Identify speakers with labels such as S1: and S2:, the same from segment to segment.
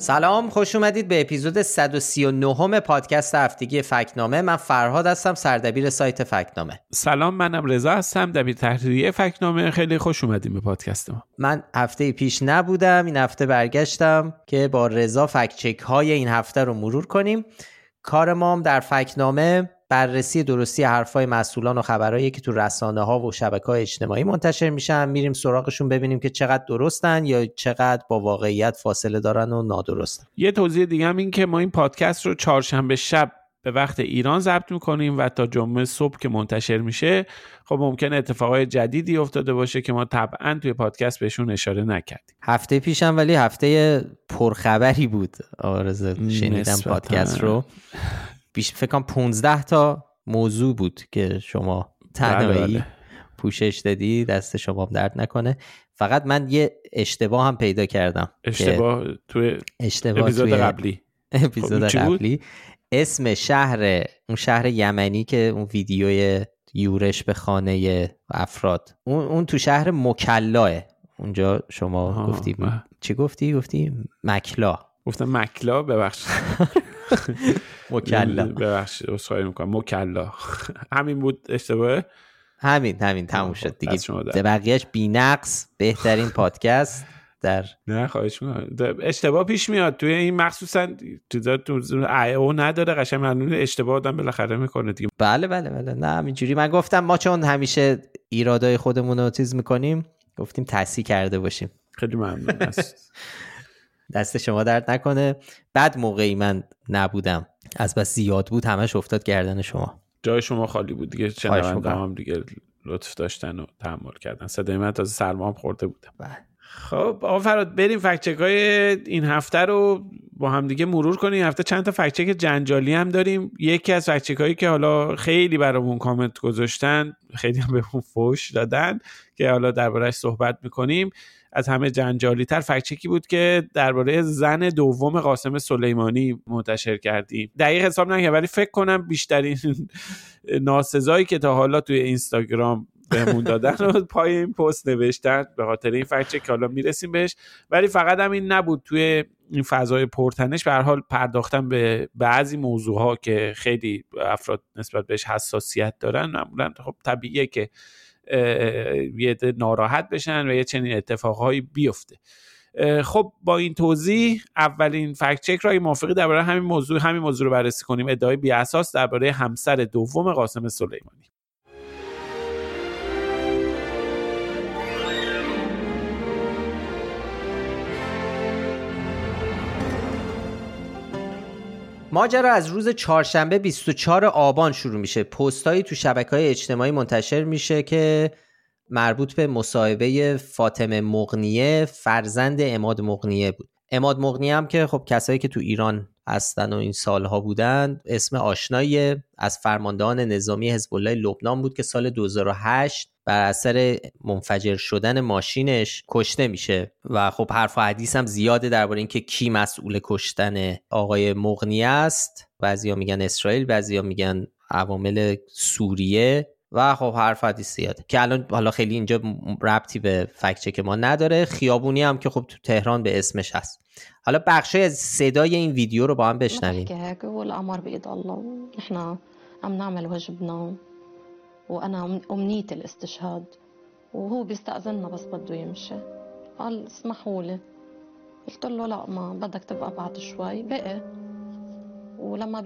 S1: سلام خوش اومدید به اپیزود 139 پادکست هفتگی فکنامه. من فرهاد هستم سردبیر سایت فکنامه.
S2: سلام منم رضا هستم دبیر تحریریه فکنامه. خیلی خوش اومدیم به پادکست ما.
S1: من هفته پیش نبودم این هفته برگشتم که با رضا فکچک های این هفته رو مرور کنیم. کار ما هم در فکنامه بررسی درستی حرفای مسئولان و خبرهایی که تو رسانه ها و شبکه های اجتماعی منتشر میشن میریم سراغشون ببینیم که چقدر درستن یا چقدر با واقعیت فاصله دارن و نادرستن.
S2: یه توضیح دیگه هم این که ما این پادکست رو چهارشنبه شب به وقت ایران ضبط می‌کنیم و تا جمعه صبح که منتشر میشه خب ممکن اتفاقای جدیدی افتاده باشه که ما طبعا توی پادکست بهشون اشاره نکردیم.
S1: هفته پیشم ولی هفته پرخبری بود. آرزو شنیدم پادکست رو. بیش فکر کنم 15 تا موضوع بود که شما تنهایی بله، بله. پوشش دادی دست شما درد نکنه. فقط من یه اشتباه هم پیدا کردم
S2: اشتباه توی اشتباه اپیزود قبلی.
S1: اپیزود خب، قبلی. اسم شهر اون شهر یمنی که اون ویدیوی یورش به خانه افراد. اون, اون تو شهر مکلاه اونجا شما گفتی چی گفتی؟ گفتی مکلا
S2: گفتم مکلا ببخش
S1: مکلا.
S2: ببخشید عذرخواهی می‌کنم. مکلا. همین بود اشتباهه؟
S1: همین همین تموم شد. دیگه ده بقیهش نقص بهترین پادکست در
S2: نه خواهش می‌کنم. اشتباه پیش میاد. توی این مخصوصا تو او نداره قشنگ معلومه. اشتباه آدم بالاخره می‌کنه دیگه.
S1: بله بله بله. نه همینجوری. من گفتم ما چون همیشه ایرادای خودمون رو تیز می‌کنیم گفتیم تصحیح کرده باشیم.
S2: خیلی ممنون.
S1: دست شما درد نکنه. بعد موقعی من نبودم. از بس زیاد بود همش افتاد گردن شما.
S2: جای شما خالی بود دیگه. شنونده هم دیگه لطف داشتن و تحمل کردن. صدای من تازه سرما هم خورده بودم
S1: بله.
S2: خب آقا فراد بریم فکچک های این هفته رو با هم دیگه مرور کنیم. هفته چند تا فکچک جنجالی هم داریم. یکی از فکچک هایی که حالا خیلی برامون کامنت گذاشتن خیلی هم بهمون فوش دادن که حالا دربارهش صحبت می‌کنیم. از همه جنجالی تر فکچکی بود که درباره زن دوم قاسم سلیمانی منتشر کردیم. دقیق حساب نکردم ولی فکر کنم بیشترین ناسزایی که تا حالا توی اینستاگرام بهمون دادن و پای این پست نوشتن به خاطر این فکچک که حالا می‌رسیم بهش. ولی فقط هم این نبود توی این فضای پرتنش. به حال پرداختن به بعضی موضوع ها که خیلی افراد نسبت بهش حساسیت دارن معمولا خب طبیعیه که یه ناراحت بشن و یه چنین اتفاقهایی بیفته. خب با این توضیح اولین فکت چک را موافقی درباره همین موضوع همین موضوع رو بررسی کنیم. ادعای بی اساس درباره همسر دوم قاسم سلیمانی.
S1: ماجرا از روز چهارشنبه 24 آبان شروع میشه. پستایی تو شبکه های اجتماعی منتشر میشه که مربوط به مصاحبه فاطمه مغنیه فرزند اماد مغنیه بود. اماد مغنیه هم که خب کسایی که تو ایران هستن و این سالها بودن اسم آشنایی از فرماندهان نظامی حزب الله لبنان بود که سال 2008 بر اثر منفجر شدن ماشینش کشته میشه. و خب حرف و حدیث هم زیاده درباره اینکه کی مسئول کشتن آقای مغنی است. بعضیا میگن اسرائیل بعضیا میگن عوامل سوریه. و خب حرف حدیث زیاده. که الان حالا خیلی اینجا ربطی به فکچه که ما نداره. خیابونی هم که خب تو تهران به اسمش هست. حالا بخشی از صدای این ویدیو رو با هم بشنویم.
S3: وأنا أمنيتي الاستشهاد. وهو بيستأذننا بس بده يمشي. قال اسمحوا لي. قلت له لا ما بدك تبقى بعد شوي. بقي. ولما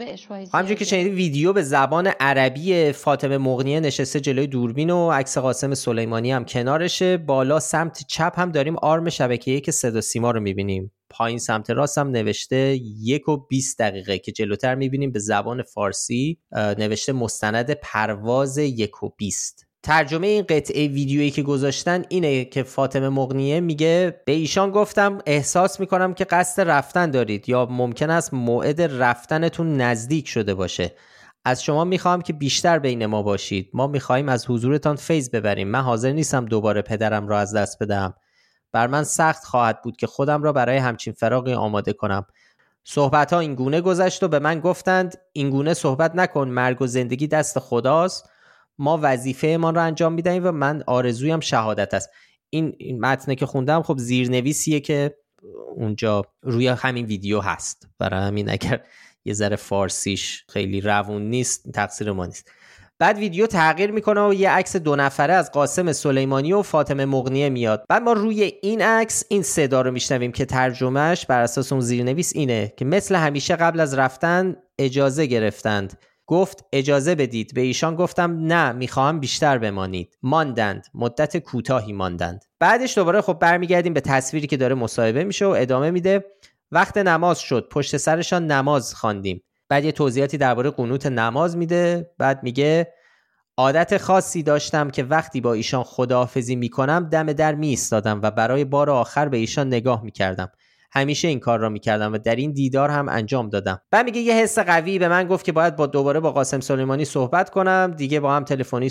S1: همجور که شنیدی ویدیو به زبان عربی فاطمه مغنیه نشسته جلوی دوربین و عکس قاسم سلیمانی هم کنارشه. بالا سمت چپ هم داریم آرم شبکه‌ای که صدا سیما رو می‌بینیم. پایین سمت راست هم نوشته یک و 20 دقیقه که جلوتر می‌بینیم به زبان فارسی نوشته مستند پرواز یک و 20 ترجمه این قطعه ویدیویی که گذاشتن اینه که فاطمه مغنیه میگه به ایشان گفتم احساس می‌کنم که قصد رفتن دارید یا ممکن است موعد رفتنتون نزدیک شده باشه. از شما می‌خواهم که بیشتر بین ما باشید. ما می‌خواهیم از حضورتان فیض ببریم. من حاضر نیستم دوباره پدرم را از دست بدهم. بر من سخت خواهد بود که خودم را برای همچین فراقی آماده کنم. صحبت ها این گونه گذشت و به من گفتند این گونه صحبت نکن. مرگ و زندگی دست خداست. ما وظیفه ما رو انجام می‌دهیم و من آرزویم شهادت است. این, متنه که خوندم خب زیرنویسیه که اونجا روی همین ویدیو هست. برای همین اگر یه ذره فارسیش خیلی روون نیست تقصیر ما نیست. بعد ویدیو تغییر می‌کنه و یه عکس دو نفره از قاسم سلیمانی و فاطمه مغنیه میاد. بعد ما روی این عکس این صدا رو میشنویم که ترجمهش بر اساس اون زیرنویس اینه که مثل همیشه قبل از رفتن اجازه گرفتند گفت اجازه بدید به ایشان گفتم نه می‌خواهم بیشتر بمانید. ماندند. مدت کوتاهی ماندند. بعدش دوباره خب برمیگردیم به تصویری که داره مصاحبه میشه و ادامه میده. وقت نماز شد. پشت سرشان نماز خواندیم. بعد یه توضیحاتی درباره قنوت نماز میده. بعد میگه عادت خاصی داشتم که وقتی با ایشان خداحافظی می‌کنم دم در می و برای بار آخر به ایشان نگاه می‌کردم. همیشه این کار را می‌کردم و در این دیدار هم انجام دادم. بعد میگه یه حس قوی به من گفت که باید با دوباره با قاسم سلیمانی صحبت کنم. دیگه با هم تلفنی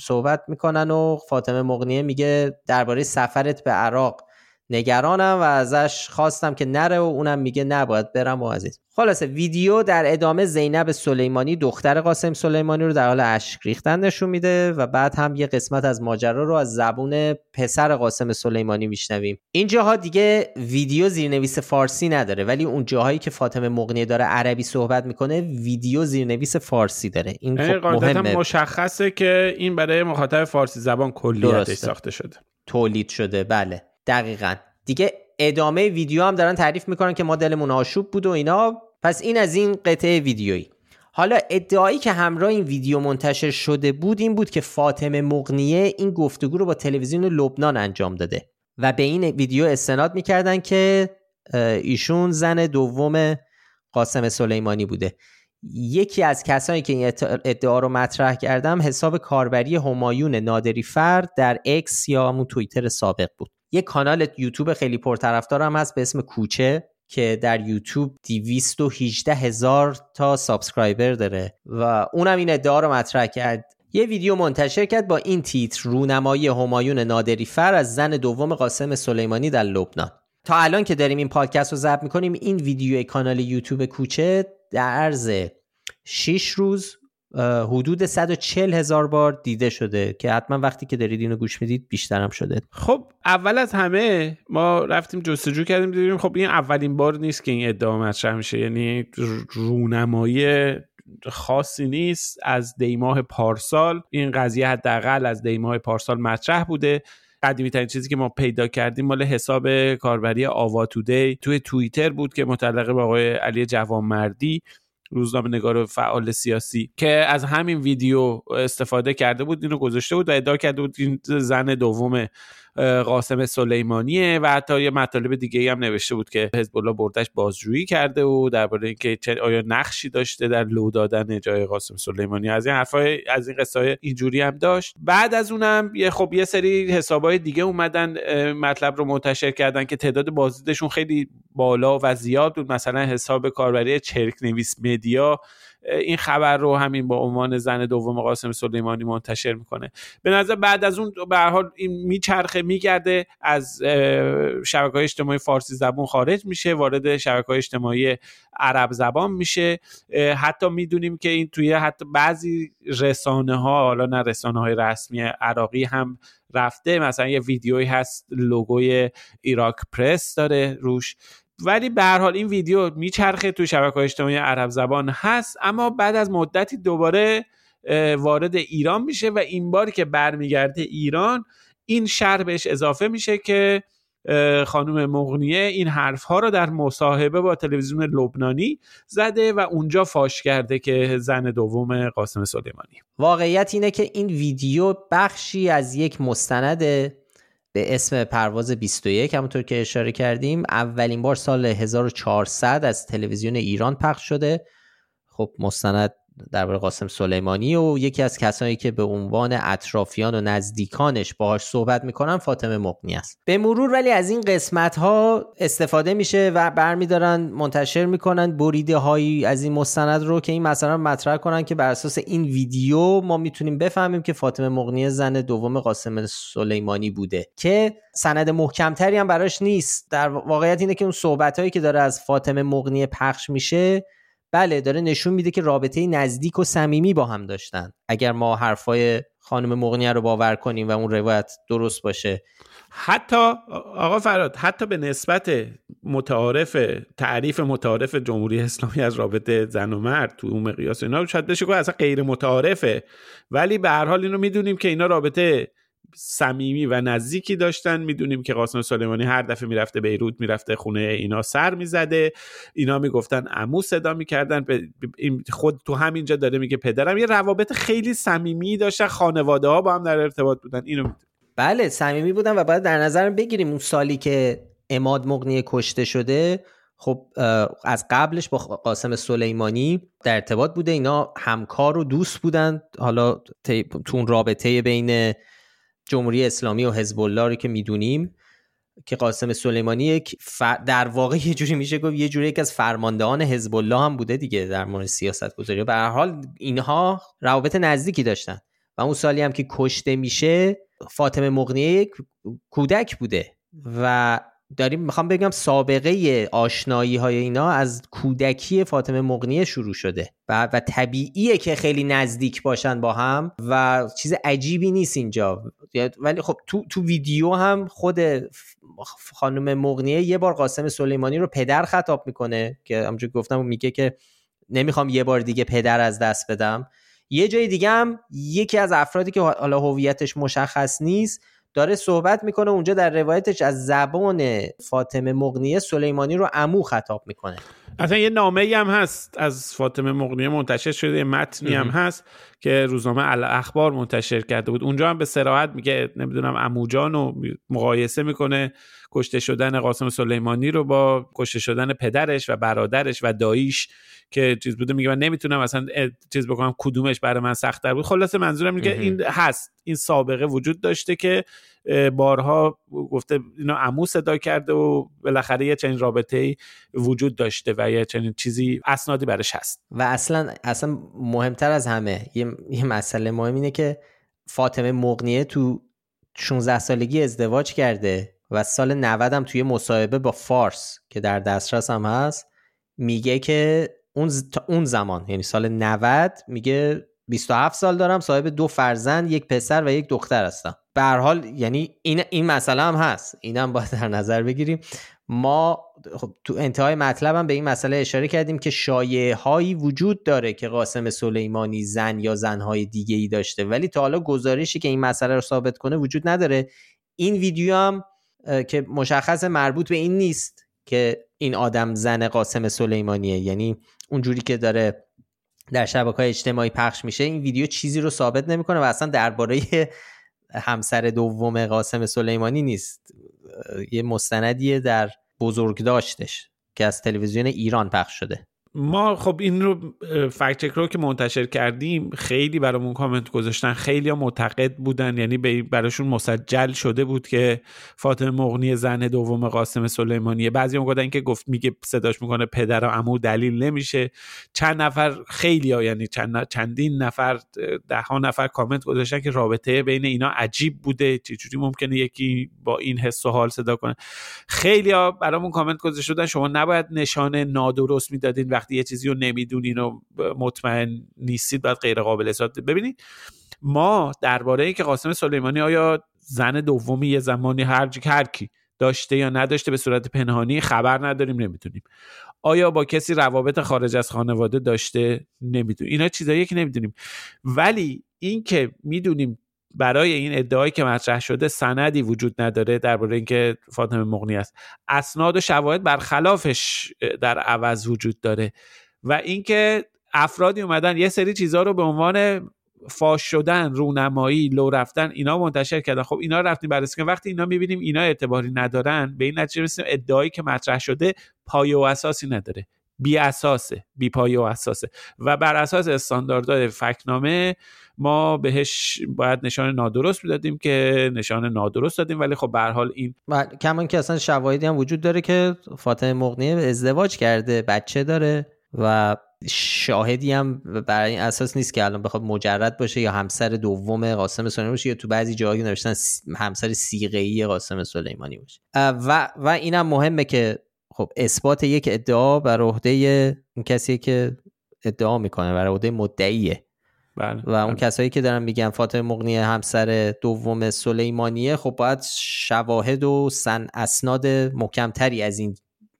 S1: صحبت می‌کنن و فاطمه مغنیه میگه درباره سفرت به عراق. نگرانم و ازش خواستم که نره و اونم میگه نباید برم و عزیز. خلاصه ویدیو در ادامه زینب سلیمانی دختر قاسم سلیمانی رو در حال اشک ریختن نشون میده و بعد هم یه قسمت از ماجرا رو از زبون پسر قاسم سلیمانی میشنویم. این جاها دیگه ویدیو زیرنویس فارسی نداره ولی اون جاهایی که فاطمه مغنی داره عربی صحبت می‌کنه ویدیو زیرنویس فارسی داره. این
S2: خب مهمه. مشخصه که این برای مخاطب فارسی زبان کلیتش ساخته شده.
S1: تولید شده. بله. دقیقا. دیگه ادامه ویدیو هم دارن تعریف می‌کنن که ما دلمون آشوب بود و اینا. پس این از این قطعه ویدیویی. حالا ادعایی که همراه این ویدیو منتشر شده بود این بود که فاطمه مغنیه این گفتگو رو با تلویزیون لبنان انجام داده و به این ویدیو استناد می‌کردن که ایشون زن دوم قاسم سلیمانی بوده. یکی از کسانی که این ادعا رو مطرح کرد حساب کاربری همایون نادری فرد در اکس یا همون توییتر سابق بود. یه کانال یوتیوب خیلی پرطرفدار هم هست به اسم کوچه که در یوتیوب 218 هزار تا subscriber داره و اونم این ادعا رو مطرح کرد. یه ویدیو منتشر کرد با این تیتر رونمایی همایون نادری فر از زن دوم قاسم سلیمانی در لبنان. تا الان که داریم این پادکست رو ضبط می‌کنیم این ویدیو کانال یوتیوب کوچه در عرض 6 روز حدود 140 هزار بار دیده شده که حتما وقتی که دارید اینو گوش می‌دید بیشترم شده.
S2: خب اول از همه ما رفتیم جستجو کردیم دیدیم خب این اولین بار نیست که این ادعا مطرح میشه. یعنی رونمایی خاصی نیست. از دیماه پارسال این قضیه حداقل از دیماه پارسال مطرح بوده. قدیمی ترین چیزی که ما پیدا کردیم مال حساب کاربری آوا تودی توی توییتر بود که متعلق به آقای علی جوانمردی. روزنامه نگار فعال سیاسی که از همین ویدیو استفاده کرده بود اینو گذاشته بود و ادعا کرده بود این زن دوم قاسم سلیمانیه و حتی یه مطالب دیگه هم نوشته بود که حزب الله بردش بازجویی کرده و درباره اینکه آیا نقشی داشته در لو دادن جای قاسم سلیمانی. از این حرفای از این قصه اینجوری هم داشت. بعد از اونم یه خب یه سری حسابای دیگه اومدن مطلب رو منتشر کردن که تعداد بازدیدشون خیلی بالا و زیاد بود. مثلا حساب کاربری چرک نویس مدیا این خبر رو همین با عنوان زن دوم قاسم سلیمانی منتشر می‌کنه. به نظر بعد از اون به حال این میچرخه میگرده از شبکه های اجتماعی فارسی زبان خارج میشه وارد شبکه های اجتماعی عرب زبان میشه. حتی می‌دونیم که این توی حتی بعضی رسانه ها حالا نه رسانه های رسمی عراقی هم رفته. مثلا یه ویدیویی هست لوگوی ایراک پرس داره روش. ولی به هر حال این ویدیو میچرخه تو شبکه اجتماعی عرب زبان هست اما بعد از مدتی دوباره وارد ایران میشه و این بار که برمیگرده ایران این شر بهش اضافه میشه که خانم مغنیه این حرف ها رو در مصاحبه با تلویزیون لبنانی زده و اونجا فاش کرده که زن دوم قاسم سلیمانی.
S1: واقعیت اینه که این ویدیو بخشی از یک مستند به اسم پرواز 21 همونطور که اشاره کردیم اولین بار سال 1400 از تلویزیون ایران پخش شده. خب مستند درباره قاسم سلیمانی و یکی از کسانی که به عنوان اطرافیان و نزدیکانش باهاش صحبت می‌کنن فاطمه مقنی است. به مرور ولی از این قسمت ها استفاده میشه و برمیدارن منتشر می‌کنن بریده هایی از این مستند رو که این مثلا مطرح کنن که بر اساس این ویدیو ما می‌تونیم بفهمیم که فاطمه مقنی زن دوم قاسم سلیمانی بوده که سند محکمتری هم براش نیست. در واقعیت اینه که اون صحبت هایی که داره از فاطمه مقنی پخش میشه بله داره نشون میده که رابطه نزدیک و صمیمی با هم داشتن. اگر ما حرفای خانم مغنیه رو باور کنیم و اون روایت درست باشه.
S2: حتی آقا فراد حتی به نسبت متعارف تعریف متعارف جمهوری اسلامی از رابطه زن و مرد تو اون مقیاس اینا شاید بشه که اصلا غیر متعارفه. ولی به هر حال اینو می‌دونیم که اینا رابطه صمیمی و نزدیکی داشتن. می‌دونیم که قاسم سلیمانی هر دفعه می‌رفته بیروت می‌رفته خونه اینا سر می‌زده. اینا می‌گفتن عمو صدا می‌کردن. خود تو همینجا داره میگه پدرم. یه روابط خیلی صمیمی داشتن. خانواده ها با هم در ارتباط بودن. اینو
S1: بله صمیمی بودن و باید در نظر بگیریم اون سالی که اماد مغنی کشته شده خب از قبلش با قاسم سلیمانی در ارتباط بوده. اینا همکار و دوست بودن. حالا تو اون رابطه بین جمهوری اسلامی و حزب الله رو که می‌دونیم که قاسم سلیمانی یک در واقع یه جوری میشه گفت یه جوری یک از فرماندهان حزب الله هم بوده دیگه در مورد سیاست گذاری به هر حال اینها روابط نزدیکی داشتن و اون سالی هم که کشته میشه فاطمه مغنیه یک کودک بوده و داریم می‌خوام بگم سابقه آشنایی های اینا از کودکی فاطمه مغنیه شروع شده و, و طبیعیه که خیلی نزدیک باشن با هم و چیز عجیبی نیست اینجا. ولی خب تو, تو ویدیو هم خود خانم مغنیه یه بار قاسم سلیمانی رو پدر خطاب می‌کنه که همونجور گفتم میگه که نمی‌خوام یه بار دیگه پدر از دست بدم. یه جای دیگه هم یکی از افرادی که حالا هویتش مشخص نیست داره صحبت می‌کنه اونجا در روایتش از زبان فاطمه مغنیه سلیمانی رو امو خطاب می‌کنه.
S2: اصلا یه نامه هم هست از فاطمه مغنیه منتشر شده متنی هم هست که روزنامه اخبار منتشر کرده بود. اونجا هم به سراحت میگه نمی‌دونم اموجان رو مقایسه می‌کنه کشته شدن قاسم سلیمانی رو با کشته شدن پدرش و برادرش و داییش. که چیز بوده میگه من نمی‌تونم اصلا چیز بکنم کدومش برای من سختتر بود. خلاصه منظورم میگه این هست این سابقه وجود داشته که بارها گفته اینو عمو صدا کرده و بالاخره یه چنین رابطه وجود داشته و یه چنین چیزی اسنادی برش هست.
S1: و اصلا اصلا مهمتر از همه یه, یه مسئله مهم اینه که فاطمه مغنیه تو 16 سالگی ازدواج کرده و سال 90 هم توی مصاحبه با فارس که در دسترس هم هست میگه که اون, اون زمان. یعنی سال 90 میگه 27 سال دارم صاحب دو فرزند یک پسر و یک دختر هستم. به هر حال یعنی این این مسئله هم هست. اینم باید در نظر بگیریم. ما خب تو انتهای مطلبم به این مسئله اشاره کردیم که شایعه هایی وجود داره که قاسم سلیمانی زن یا زنهای دیگه ای داشته. ولی تا حالا گزارشی که این مسئله رو ثابت کنه وجود نداره. این ویدیو هم که مشخص مربوط به این نیست. که این آدم زن قاسم سلیمانیه. یعنی اونجوری که داره در شبکه های اجتماعی پخش میشه این ویدیو چیزی رو ثابت نمی‌کنه و اصلا درباره همسر دوم قاسم سلیمانی نیست. یه مستندیه در بزرگ داشتش که از تلویزیون ایران پخش شده.
S2: ما خب این رو فکت رو که منتشر کردیم خیلی برامون کامنت گذاشتن. خیلی معتقد بودن یعنی براشون مسجل شده بود که فاطمه مغنی زن دوم قاسم سلیمانیه. بعضی هم گفتن که گفت میگه صداش می‌کنه پدر و عمو دلیل نمیشه. چند نفر خیلی ها یعنی چند چندین نفر ده ها نفر کامنت گذاشتن که رابطه بین اینا عجیب بوده. چجوری ممکنه یکی با این حس و حال صدا کنه؟ خیلی ها برامون کامنت گذاشته شما نباید نشان نادرست می‌دادین وقتی یه چیزی رو نمی‌دونین و مطمئن نیستید باید غیر قابل اثبات ببینید ما درباره اینکه قاسم سلیمانی آیا زن دومی یه زمانی هر هر داشته یا نداشته به صورت پنهانی خبر نداریم نمی‌تونیم آیا با کسی روابط خارج از خانواده داشته؟ نمی‌دونیم. اینا چیزایی که نمی‌دونیم. ولی اینکه می‌دونیم برای این ادعایی که مطرح شده سندی وجود نداره درباره اینکه فاطمه مغنی است. اسناد و شواهد برخلافش در عوض وجود داره و اینکه افرادی اومدن یه سری چیزها رو به عنوان فاش شدن رونمایی لو رفتن اینا منتشر کردن. خب اینا رفتیم بررسی کنیم. وقتی اینا می‌بینیم اینا اعتباری ندارن به این نتیجه رسیدیم ادعایی که مطرح شده پایه و اساسی نداره. بی اساسه بی پایه و اساسه. و بر اساس استانداردهای فکنامه ما بهش باید نشان نادرست می‌دادیم که نشان نادرست دادیم. ولی خب به حال این
S1: کمان که اصلا شواهدی هم وجود داره که فاطمه مغنیه ازدواج کرده بچه داره و شاهدی هم بر این اساس نیست که الان بخواد مجرد باشه یا همسر دوم قاسم سلیمانی باشه یا تو بعضی جاهایی نوشتن همسر سیغه‌ای قاسم سلیمانی باشه. و و اینم مهمه که خب اثبات یک ادعا بر عهده این کسی که ادعا می‌کنه بر عهده مدعیه
S2: بله
S1: و اون بله. کسایی که دارن میگن فاطمه مغنی همسر دوم سلیمانیه خب باید شواهد و سن اسناد محکمتری از این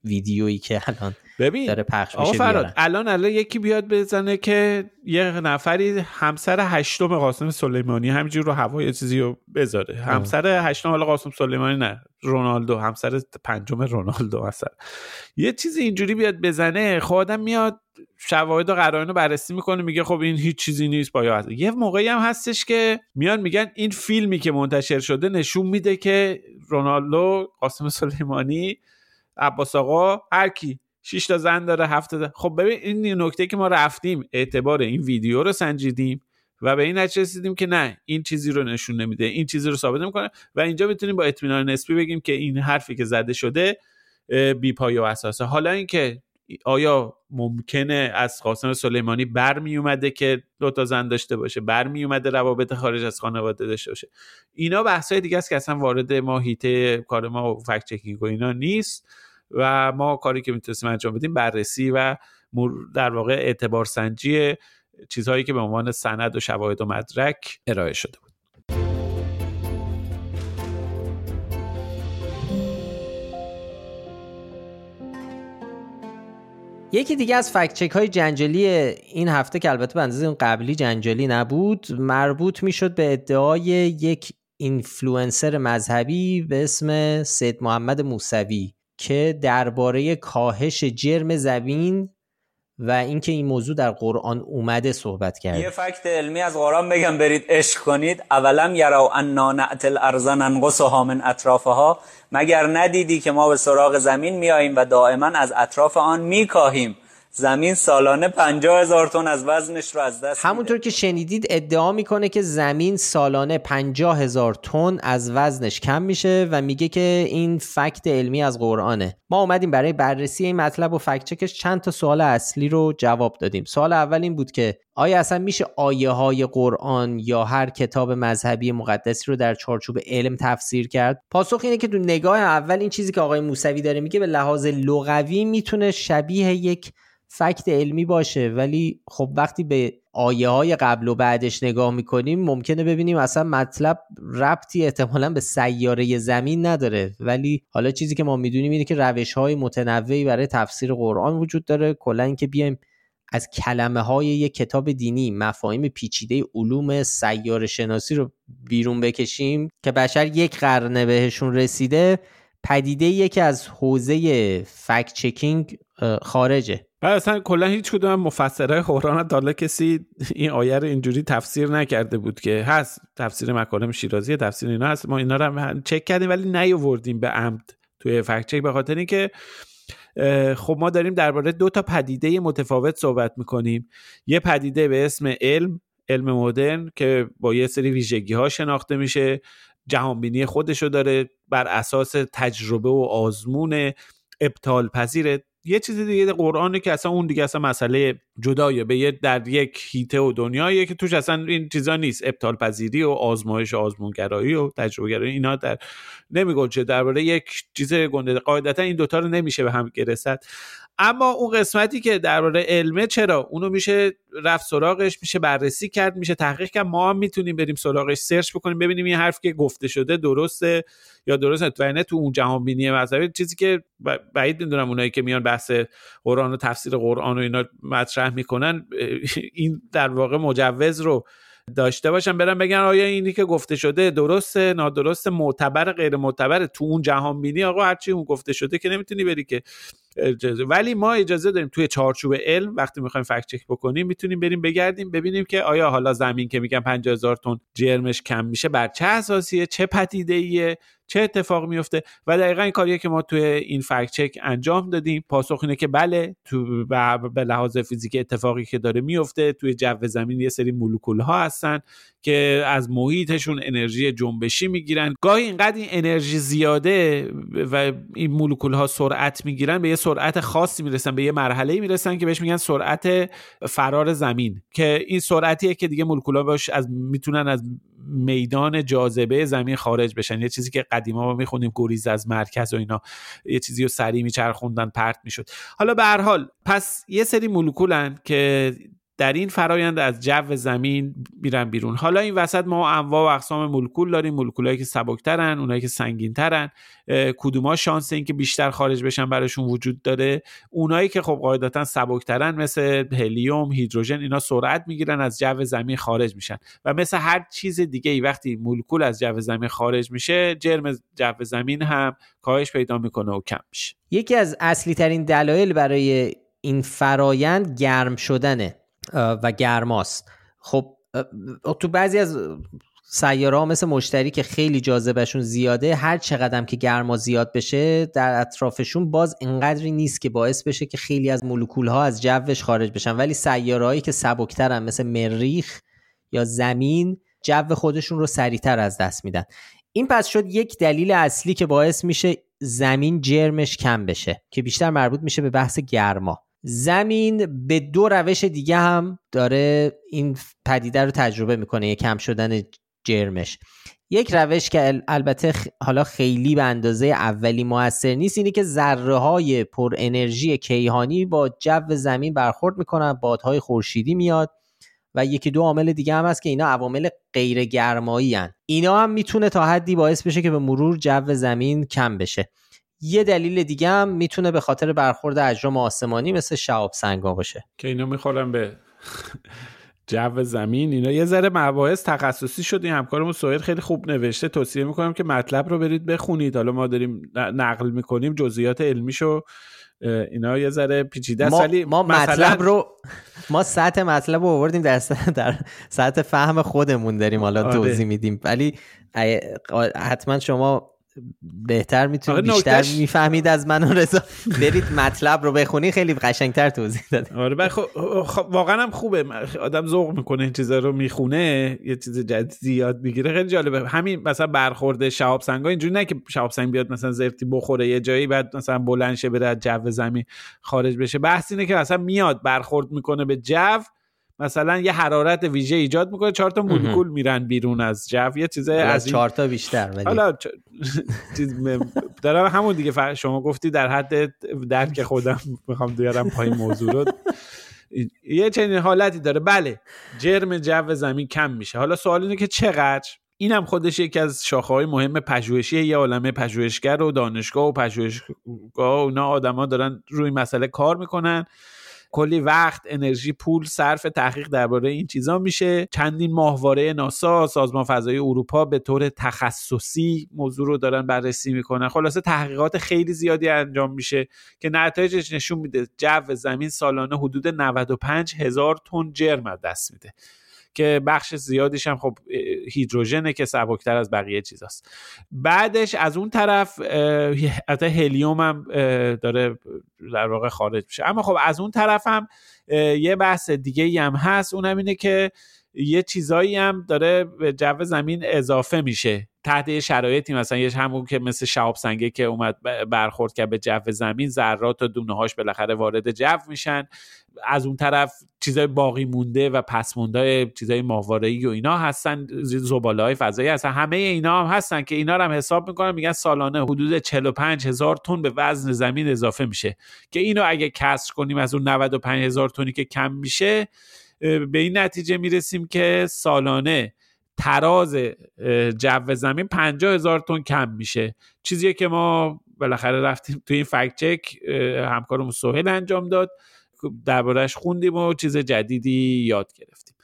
S1: ویدیویی که الان ببین داره پخش میشه فراد
S2: الان الان یکی بیاد بزنه که یه نفری همسر هشتم قاسم سلیمانی همینجور رو هوای چیزی رو بذاره. همسر هشتم حالا قاسم سلیمانی نه رونالدو همسر پنجم رونالدو مثلا. یه چیزی اینجوری بیاد بزنه خب آدم میاد شواهد و قرائن رو بررسی می‌کنه میگه خب این هیچ چیزی نیست با یه موقعی هم هستش که میان میگن این فیلمی که منتشر شده نشون میده که رونالدو قاسم سلیمانی عباس آقا هر کی 6 تا زن داره هفته خب ببین این نکته که ما رفتیم اعتبار این ویدیو رو سنجیدیم و به این نتیجه رسیدیم که نه این چیزی رو نشون نمیده این چیزی رو ثابت نمی‌کنه. و اینجا می‌تونیم با اطمینان نسبی بگیم که این حرفی که زده شده بی پایه و اساسه. حالا اینکه آیا ممکنه از قاسم سلیمانی برمی اومده که دو تا زن داشته باشه برمی اومده روابط خارج از خانواده داشته باشه. اینا بحثای دیگه است که اصلا وارد ما هیته کار ما و فکت چکینگ و اینا نیست. و ما کاری که می‌تونستیم انجام بدیم بررسی و در واقع اعتبار سنجی چیزهایی که به عنوان سند و شواهد و مدرک ارائه شده بود.
S1: یکی دیگه از fact check های جنجالی این هفته که البته اندازه اون قبلی جنجالی نبود مربوط می‌شد به ادعای یک اینفلوئنسر مذهبی به اسم سید محمد موسوی. که درباره کاهش جرم زمین و اینکه این موضوع در قرآن اومده صحبت کرد.
S4: یه fact علمی از قرآن بگم برید عشق کنید. اولم یروا انا نأتی الارض ننقصها من اطرافها. مگر ندیدی که ما به سراغ زمین میاییم و دائما از اطراف آن میکاهیم؟ زمین سالانه 50 هزار تن از وزنش رو از دست
S1: همونطور که شنیدید ادعا می‌کنه که زمین سالانه 50 هزار تن از وزنش کم میشه و میگه که این فکت علمی از قرآنه. ما اومدیم برای بررسی این مطلب و فکت چکش. چند تا سوال اصلی رو جواب دادیم. سوال اول این بود که آیا اصلا میشه آیه های قرآن یا هر کتاب مذهبی مقدسی رو در چارچوب علم تفسیر کرد؟ پاسخ اینه که تو نگاه اول این چیزی که آقای موسوی داره میگه به لحاظ لغوی می‌تونه شبیه یک فکت علمی باشه ولی خب وقتی به آیه های قبل و بعدش نگاه می‌کنیم ممکنه ببینیم اصلا مطلب ربطی احتمالا به سیاره زمین نداره. ولی حالا چیزی که ما می‌دونیم اینه که روش های متنوعی برای تفسیر قرآن وجود داره. کلا اینکه بیایم از کلمه های یک کتاب دینی مفاهیم پیچیده علوم سیاره شناسی رو بیرون بکشیم که بشر یک قرنه بهشون رسیده پدیده یکی از حوزه فکت چکینگ خارجه.
S2: بعد اصلا کلا هیچ کدوم مفسرهای قرآن داله کسی این آیه رو اینجوری تفسیر نکرده بود که هست تفسیر مکالم شیرازی تفسیر اینا هست ما اینا رو هم چک کردیم ولی نیاوردیم به عمد توی فکت چک. به خاطر اینکه خب ما داریم درباره دو تا پدیده متفاوت صحبت می‌کنیم. یه پدیده به اسم علم علم مدرن که با یه سری ویژگی ها شناخته میشه. جهانبینی خودشو داره بر اساس تجربه و آزمون ابطال پذیر یه چیز دیگه قرآنه که اصلا اون دیگه اصلا مسئله جدایه به یه در یک هیته و دنیاییه که توش اصلا این چیزا نیست. ابطال پذیری و آزمایش آزمونگرایی و تجربه گرایی اینا در نمیگنجه. درباره یک چیز گنده قاعدتا این دوتا رو نمیشه به هم گرسد. اما اون قسمتی که درباره علمه چرا؟ اونو میشه رفت سراغش میشه بررسی کرد میشه تحقیق کرد. ما هم می‌تونیم بریم سراغش سرچ بکنیم ببینیم این حرف که گفته شده درسته یا درست نه تو اون جهان بینی مذهبی چیزی که بعید می‌دونم اونایی که میان بحث قرآن و تفسیر قرآن و اینا مطرح می‌کنن این در واقع مجوز رو داشته باشن برن بگن آیا اینی که گفته شده درسته نادرست معتبر غیر معتبر تو اون جهان بینی آقا هرچی اون گفته شده که نمی‌تونی بری که اجازه. ولی ما اجازه داریم توی چارچوب علم وقتی می‌خوایم فکت چک بکنیم می‌تونیم بریم بگردیم ببینیم که آیا حالا زمین که میگن 50000 تن جرمش کم میشه بر چه اساسیه چه پدیده ایه چه اتفاق میفته و دقیقا این کاریه که ما توی این فکت چک انجام دادیم. پاسخ اینه که بله تو به لحاظ فیزیک اتفاقی که داره میفته توی جو زمین یه سری مولکول ها هستن که از محیطشون انرژی جنبشی می‌گیرن. گاهی اینقدر این انرژی زیاده و این مولکول ها سرعت می‌گیرن به یه سرعت خاصی می‌رسن به یه مرحله می‌رسن که بهش میگن سرعت فرار زمین. که این سرعتیه که دیگه مولکول ها از می‌تونن از میدان جاذبه زمین خارج بشن. یه چیزی که قدیما ما می‌خونیم گریز از مرکز و اینا. یه چیزی رو سریع میچرخوندن پرت می‌شد. حالا به هر حال پس یه سری مولکولن که در این فرایند از جو زمین میرن بیرون. حالا این وسط ما انواع و اقسام مولکول داریم. مولکولایی که سبکترن اونایی که سنگینترن. کدوما شانس اینکه بیشتر خارج بشن براشون وجود داره. اونایی که خب قاعدتا سبکترن مثل هلیوم هیدروژن اینا سرعت می‌گیرن از جو زمین خارج میشن. و مثل هر چیز دیگه ای وقتی مولکول از جو زمین خارج میشه جرم جو زمین هم کاهش پیدا می‌کنه و کم میشه.
S1: یکی از اصلی ترین دلایل برای این فرایند گرم شدنه. و گرماست. خب تو بعضی از سیاره ها مثل مشتری که خیلی جاذبهشون زیاده هر چقدر که گرما زیاد بشه در اطرافشون باز انقدری نیست که باعث بشه که خیلی از مولکول ها از جوش خارج بشن. ولی سیارهایی که سبکترن مثل مریخ یا زمین جو خودشون رو سریعتر از دست میدن. این پس شد یک دلیل اصلی که باعث میشه زمین جرمش کم بشه که بیشتر مربوط میشه به بحث گرما. زمین به دو روش دیگه هم داره این پدیده رو تجربه می‌کنه یه کم شدن جرمش یک روش که البته حالا خیلی به اندازه اولی موثر نیست اینه که ذره های پر انرژی کیهانی با جو زمین برخورد می‌کنن بادهای خورشیدی میاد و یکی دو عامل دیگه هم هست که اینا عوامل غیر گرمایی هن. اینا هم می‌تونه تا حدی باعث بشه که به مرور جو زمین کم بشه یه دلیل دیگه هم می‌تونه به خاطر برخورد اجرام آسمانی مثل شعاب سنگا باشه.
S2: که اینا می‌خورن به جو زمین. اینا یه ذره مباحث تخصصی شد. این همکارمون سوهر خیلی خوب نوشته. توصیه می‌کنم که مطلب رو برید بخونید. حالا ما داریم نقل می‌کنیم. جزئیات علمیشو اینا یه ذره پیچیده است.
S1: ولی ما مطلب رو ما سطح مطلب رو آوردیم در در سطح فهم خودمون داریم حالا آره. توضیح میدیم. ولی حتما شما بهتر می‌تونید بیشتر می‌فهمید از من و رضا. برید مطلب رو بخونی خیلی قشنگتر توضیح داده.
S2: آره خب واقعا هم خوبه. آدم ذوق می‌کنه این چیزا رو می‌خونه یه چیز جدید زیاد می‌گیره. خیلی جالبه. همین مثلا برخورد شهاب سنگا اینجوری نه که شهاب سنگ بیاد مثلا زرتی بخوره یه جایی بعد مثلا بلند شه بره از جو زمین خارج بشه. بحث اینه که مثلا میاد برخورد می‌کنه به جو مثلا یه حرارت ویژه ایجاد می‌کنه چهار تا مولکول میرن بیرون از جو. یه چیزای
S1: از چهار تا بیشتر ولی
S2: حالا چیز دارم همون دیگه. شما گفتی در حد درک خودم می‌خوام بیارم پای موضوع رو. یه چنین حالتی داره. بله جرم جو زمین کم میشه. حالا سوال اینه که چقدر؟ اینم خودش یکی از شاخه های مهم پژوهشی. یه عالمه پژوهشگر و دانشگاه و پژوهشگاه و اونا آدما دارن روی مسئله کار می‌کنن. کلی وقت انرژی پول صرف تحقیق درباره این چیزا میشه. چندین ماهواره ناسا سازمان فضایی اروپا به طور تخصصی موضوع رو دارن بررسی می‌کنن. خلاصه تحقیقات خیلی زیادی انجام میشه که نتایجش نشون میده. جو زمین سالانه حدود 95 هزار تن جرم دست میده. که بخش زیادیش هم خب هیدروژنه که سبکتر از بقیه چیزاست. بعدش از اون طرف حتی هلیوم هم داره در واقع خارج میشه. اما خب از اون طرف هم یه بحث دیگه هم هست. اونم اینه که یه چیزایی هم داره به جو زمین اضافه میشه. تحت شرایطی مثلا یه همون که مثل شهاب سنگه که اومد برخورد کرد به جو زمین ذرات و دونه هاش بالاخره وارد جو میشن. از اون طرف چیزای باقی مونده و پس مونده چیزای ماهواره‌ای و اینا هستن. زباله های فضایی هستن. همه اینا هم هستن که اینا رو هم حساب می‌کنن میگن سالانه حدود 45 هزار تن به وزن زمین اضافه میشه. که اینو اگه کسر کنیم از اون 95 هزار تنی که کم میشه به این نتیجه می‌رسیم که سالانه تراز جو زمین 50 هزار تن کم میشه. چیزیه که ما بالاخره رفتیم تو این فکت چک همکارمون سهیل انجام داد. دربارهش خوندیم و چیز جدیدی یاد گرفتیم.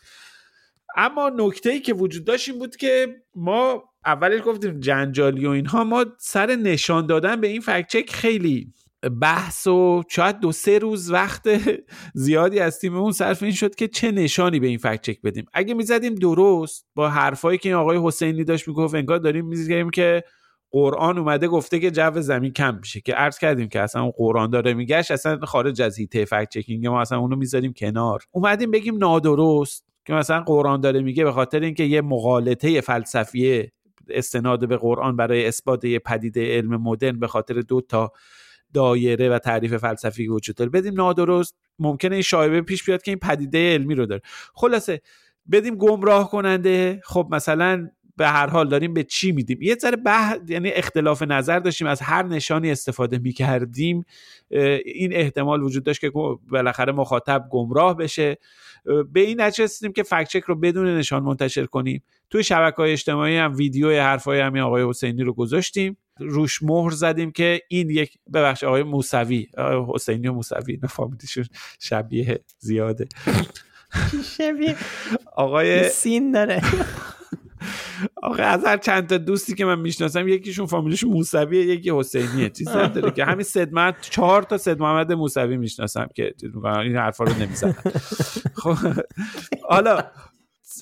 S2: اما نکته ای که وجود داشت این بود که ما اولش گفتیم جنجالی و اینها ما سر نشان دادن به این فکت چک خیلی بحث و شاید دو سه روز وقت زیادی از تیممون صرف این شد که چه نشانی به این فکت چک بدیم. اگه می‌زدیم درست با حرفایی که این آقای حسینی داشت می‌گفت انگار داریم می‌زدیم که قرآن اومده گفته که جو زمین کم میشه که عرض کردیم که اصلا قرآن داره میگشت اصلا خارج از هیته فکت چکینگ ما اصلا اونو می‌ذاریم کنار. اومدیم بگیم نادرست که مثلا قرآن داره میگه به خاطر اینکه یه مقالطه فلسفیه استناد به قرآن برای اثبات یه پدیده علم مدرن به خاطر دو تا دایره و تعریف فلسفی وجود بدیم نادرست ممکنه این شایبه پیش بیاد که این پدیده علمی رو داره. خلاصه بدیم گمراه کننده خب مثلا به هر حال داریم به چی میدیم؟ یه ذره به یعنی اختلاف نظر داشتیم از هر نشانی استفاده می‌کردیم این احتمال وجود داشت که بالاخره مخاطب گمراه بشه. به این نتیجه رسیدیم که فکت چک رو بدون نشان منتشر کنیم. توی شبکه های اجتماعی هم ویدیو حرفای همین آقای حسینی رو گذاشتیم. روش مهر زدیم که این یک ببخش آقای موسوی حسینی و موسوی نفامیدیشون شبیه زیاده.
S1: شبیه
S2: آقای
S1: سین داره.
S2: آقا از هر چند تا دوستی که من می‌شناسم یکیشون فامیلش موسویه یکی حسینیه چیز داره که همین سدمت چهار تا سید محمد موسوی می‌شناسم که این حرفا رو نمی‌زنم. خب حالا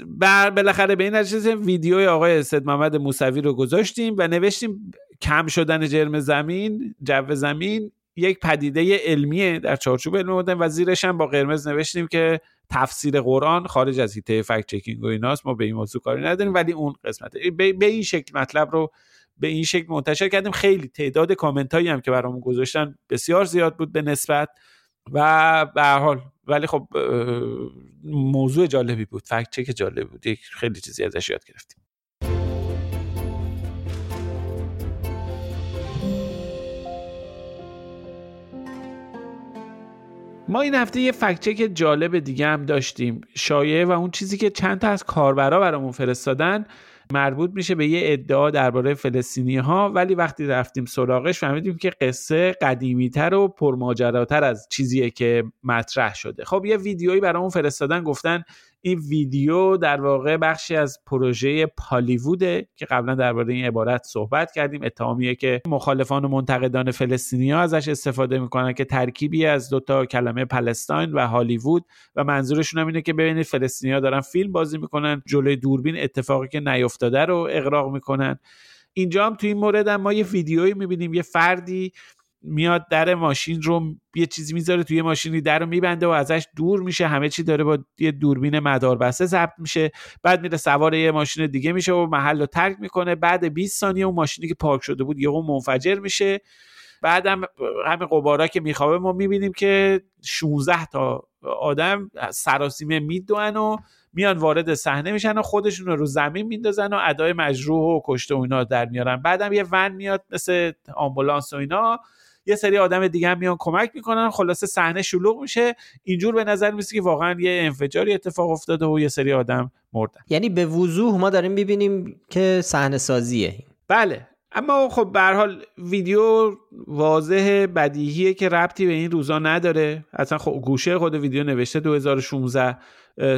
S2: بر بالاخره به این نتیجه ویدیوی آقای سید محمد موسوی رو گذاشتیم و نوشتیم کم شدن جرم زمین جو زمین یک پدیده علمیه در چارچوب علم مدرن و زیرش هم با قرمز نوشتیم که تفسیر قرآن خارج از هیته فکت چکینگ و ایناست ما به این موضوع کاری نداریم ولی اون قسمت. به این شکل مطلب رو به این شکل منتشر کردیم. خیلی تعداد کامنت هایی هم که برامون گذاشتن بسیار زیاد بود به نسبت و به هر حال. ولی خب موضوع جالبی بود. فکت چک جالبی بود. یک خیلی چیزی ازش یاد گرفتیم. ما این هفته یه فکچک جالب دیگه هم داشتیم. شایعه و اون چیزی که چند تا از کاربرا برامون فرستادن مربوط میشه به یه ادعا درباره فلسطینی ها ولی وقتی رفتیم سراغش فهمیدیم که قصه قدیمیتر و پرماجراتر از چیزیه که مطرح شده. خب یه ویدیویی برامون فرستادن گفتن این ویدیو در واقع بخشی از پروژه پالیووده که قبلا درباره این عبارت صحبت کردیم. اتهامیه که مخالفان و منتقدان فلسطینی ها ازش استفاده می‌کنن که ترکیبی از دوتا کلمه پلستاین و هالیوود و منظورشون هم اینه که ببینید فلسطینی ها دارن فیلم بازی می‌کنن جلوی دوربین اتفاقی که نیفتاده رو اقراق می‌کنن. اینجا هم توی این مورد هم ما یه ویدیویی می‌بینیم یه فردی میاد در ماشین رو یه چیزی می‌ذاره توی ماشینی در رو میبنده و ازش دور میشه. همه چی داره با یه دوربین مدار بسته ضبط میشه. بعد میره سوار یه ماشین دیگه میشه و محل رو ترک می‌کنه. بعد 20 ثانیه اون ماشینی که پارک شده بود یهو منفجر میشه. بعدم همین قبارا که میخوابه ما می‌بینیم که 16 تا آدم سراسیمه می‌دونن و میان وارد صحنه میشن و خودشون رو زمین میندازن و ادای مجروح و کشته و اینا در میارن. بعدم یه ون میاد مثل آمبولانس و اینا. یه سری آدم دیگه هم میان کمک می‌کنن. خلاصه صحنه شلوغ میشه. اینجور به نظر میسه که واقعا یه انفجاری اتفاق افتاده و یه سری آدم مردن.
S1: یعنی به وضوح ما داریم می‌بینیم که صحنه سازیه.
S2: بله. اما خب به حال ویدیو واضح بدیهیه که ربطی به این روزا نداره. اصلا خب گوشه خود ویدیو نوشته 2016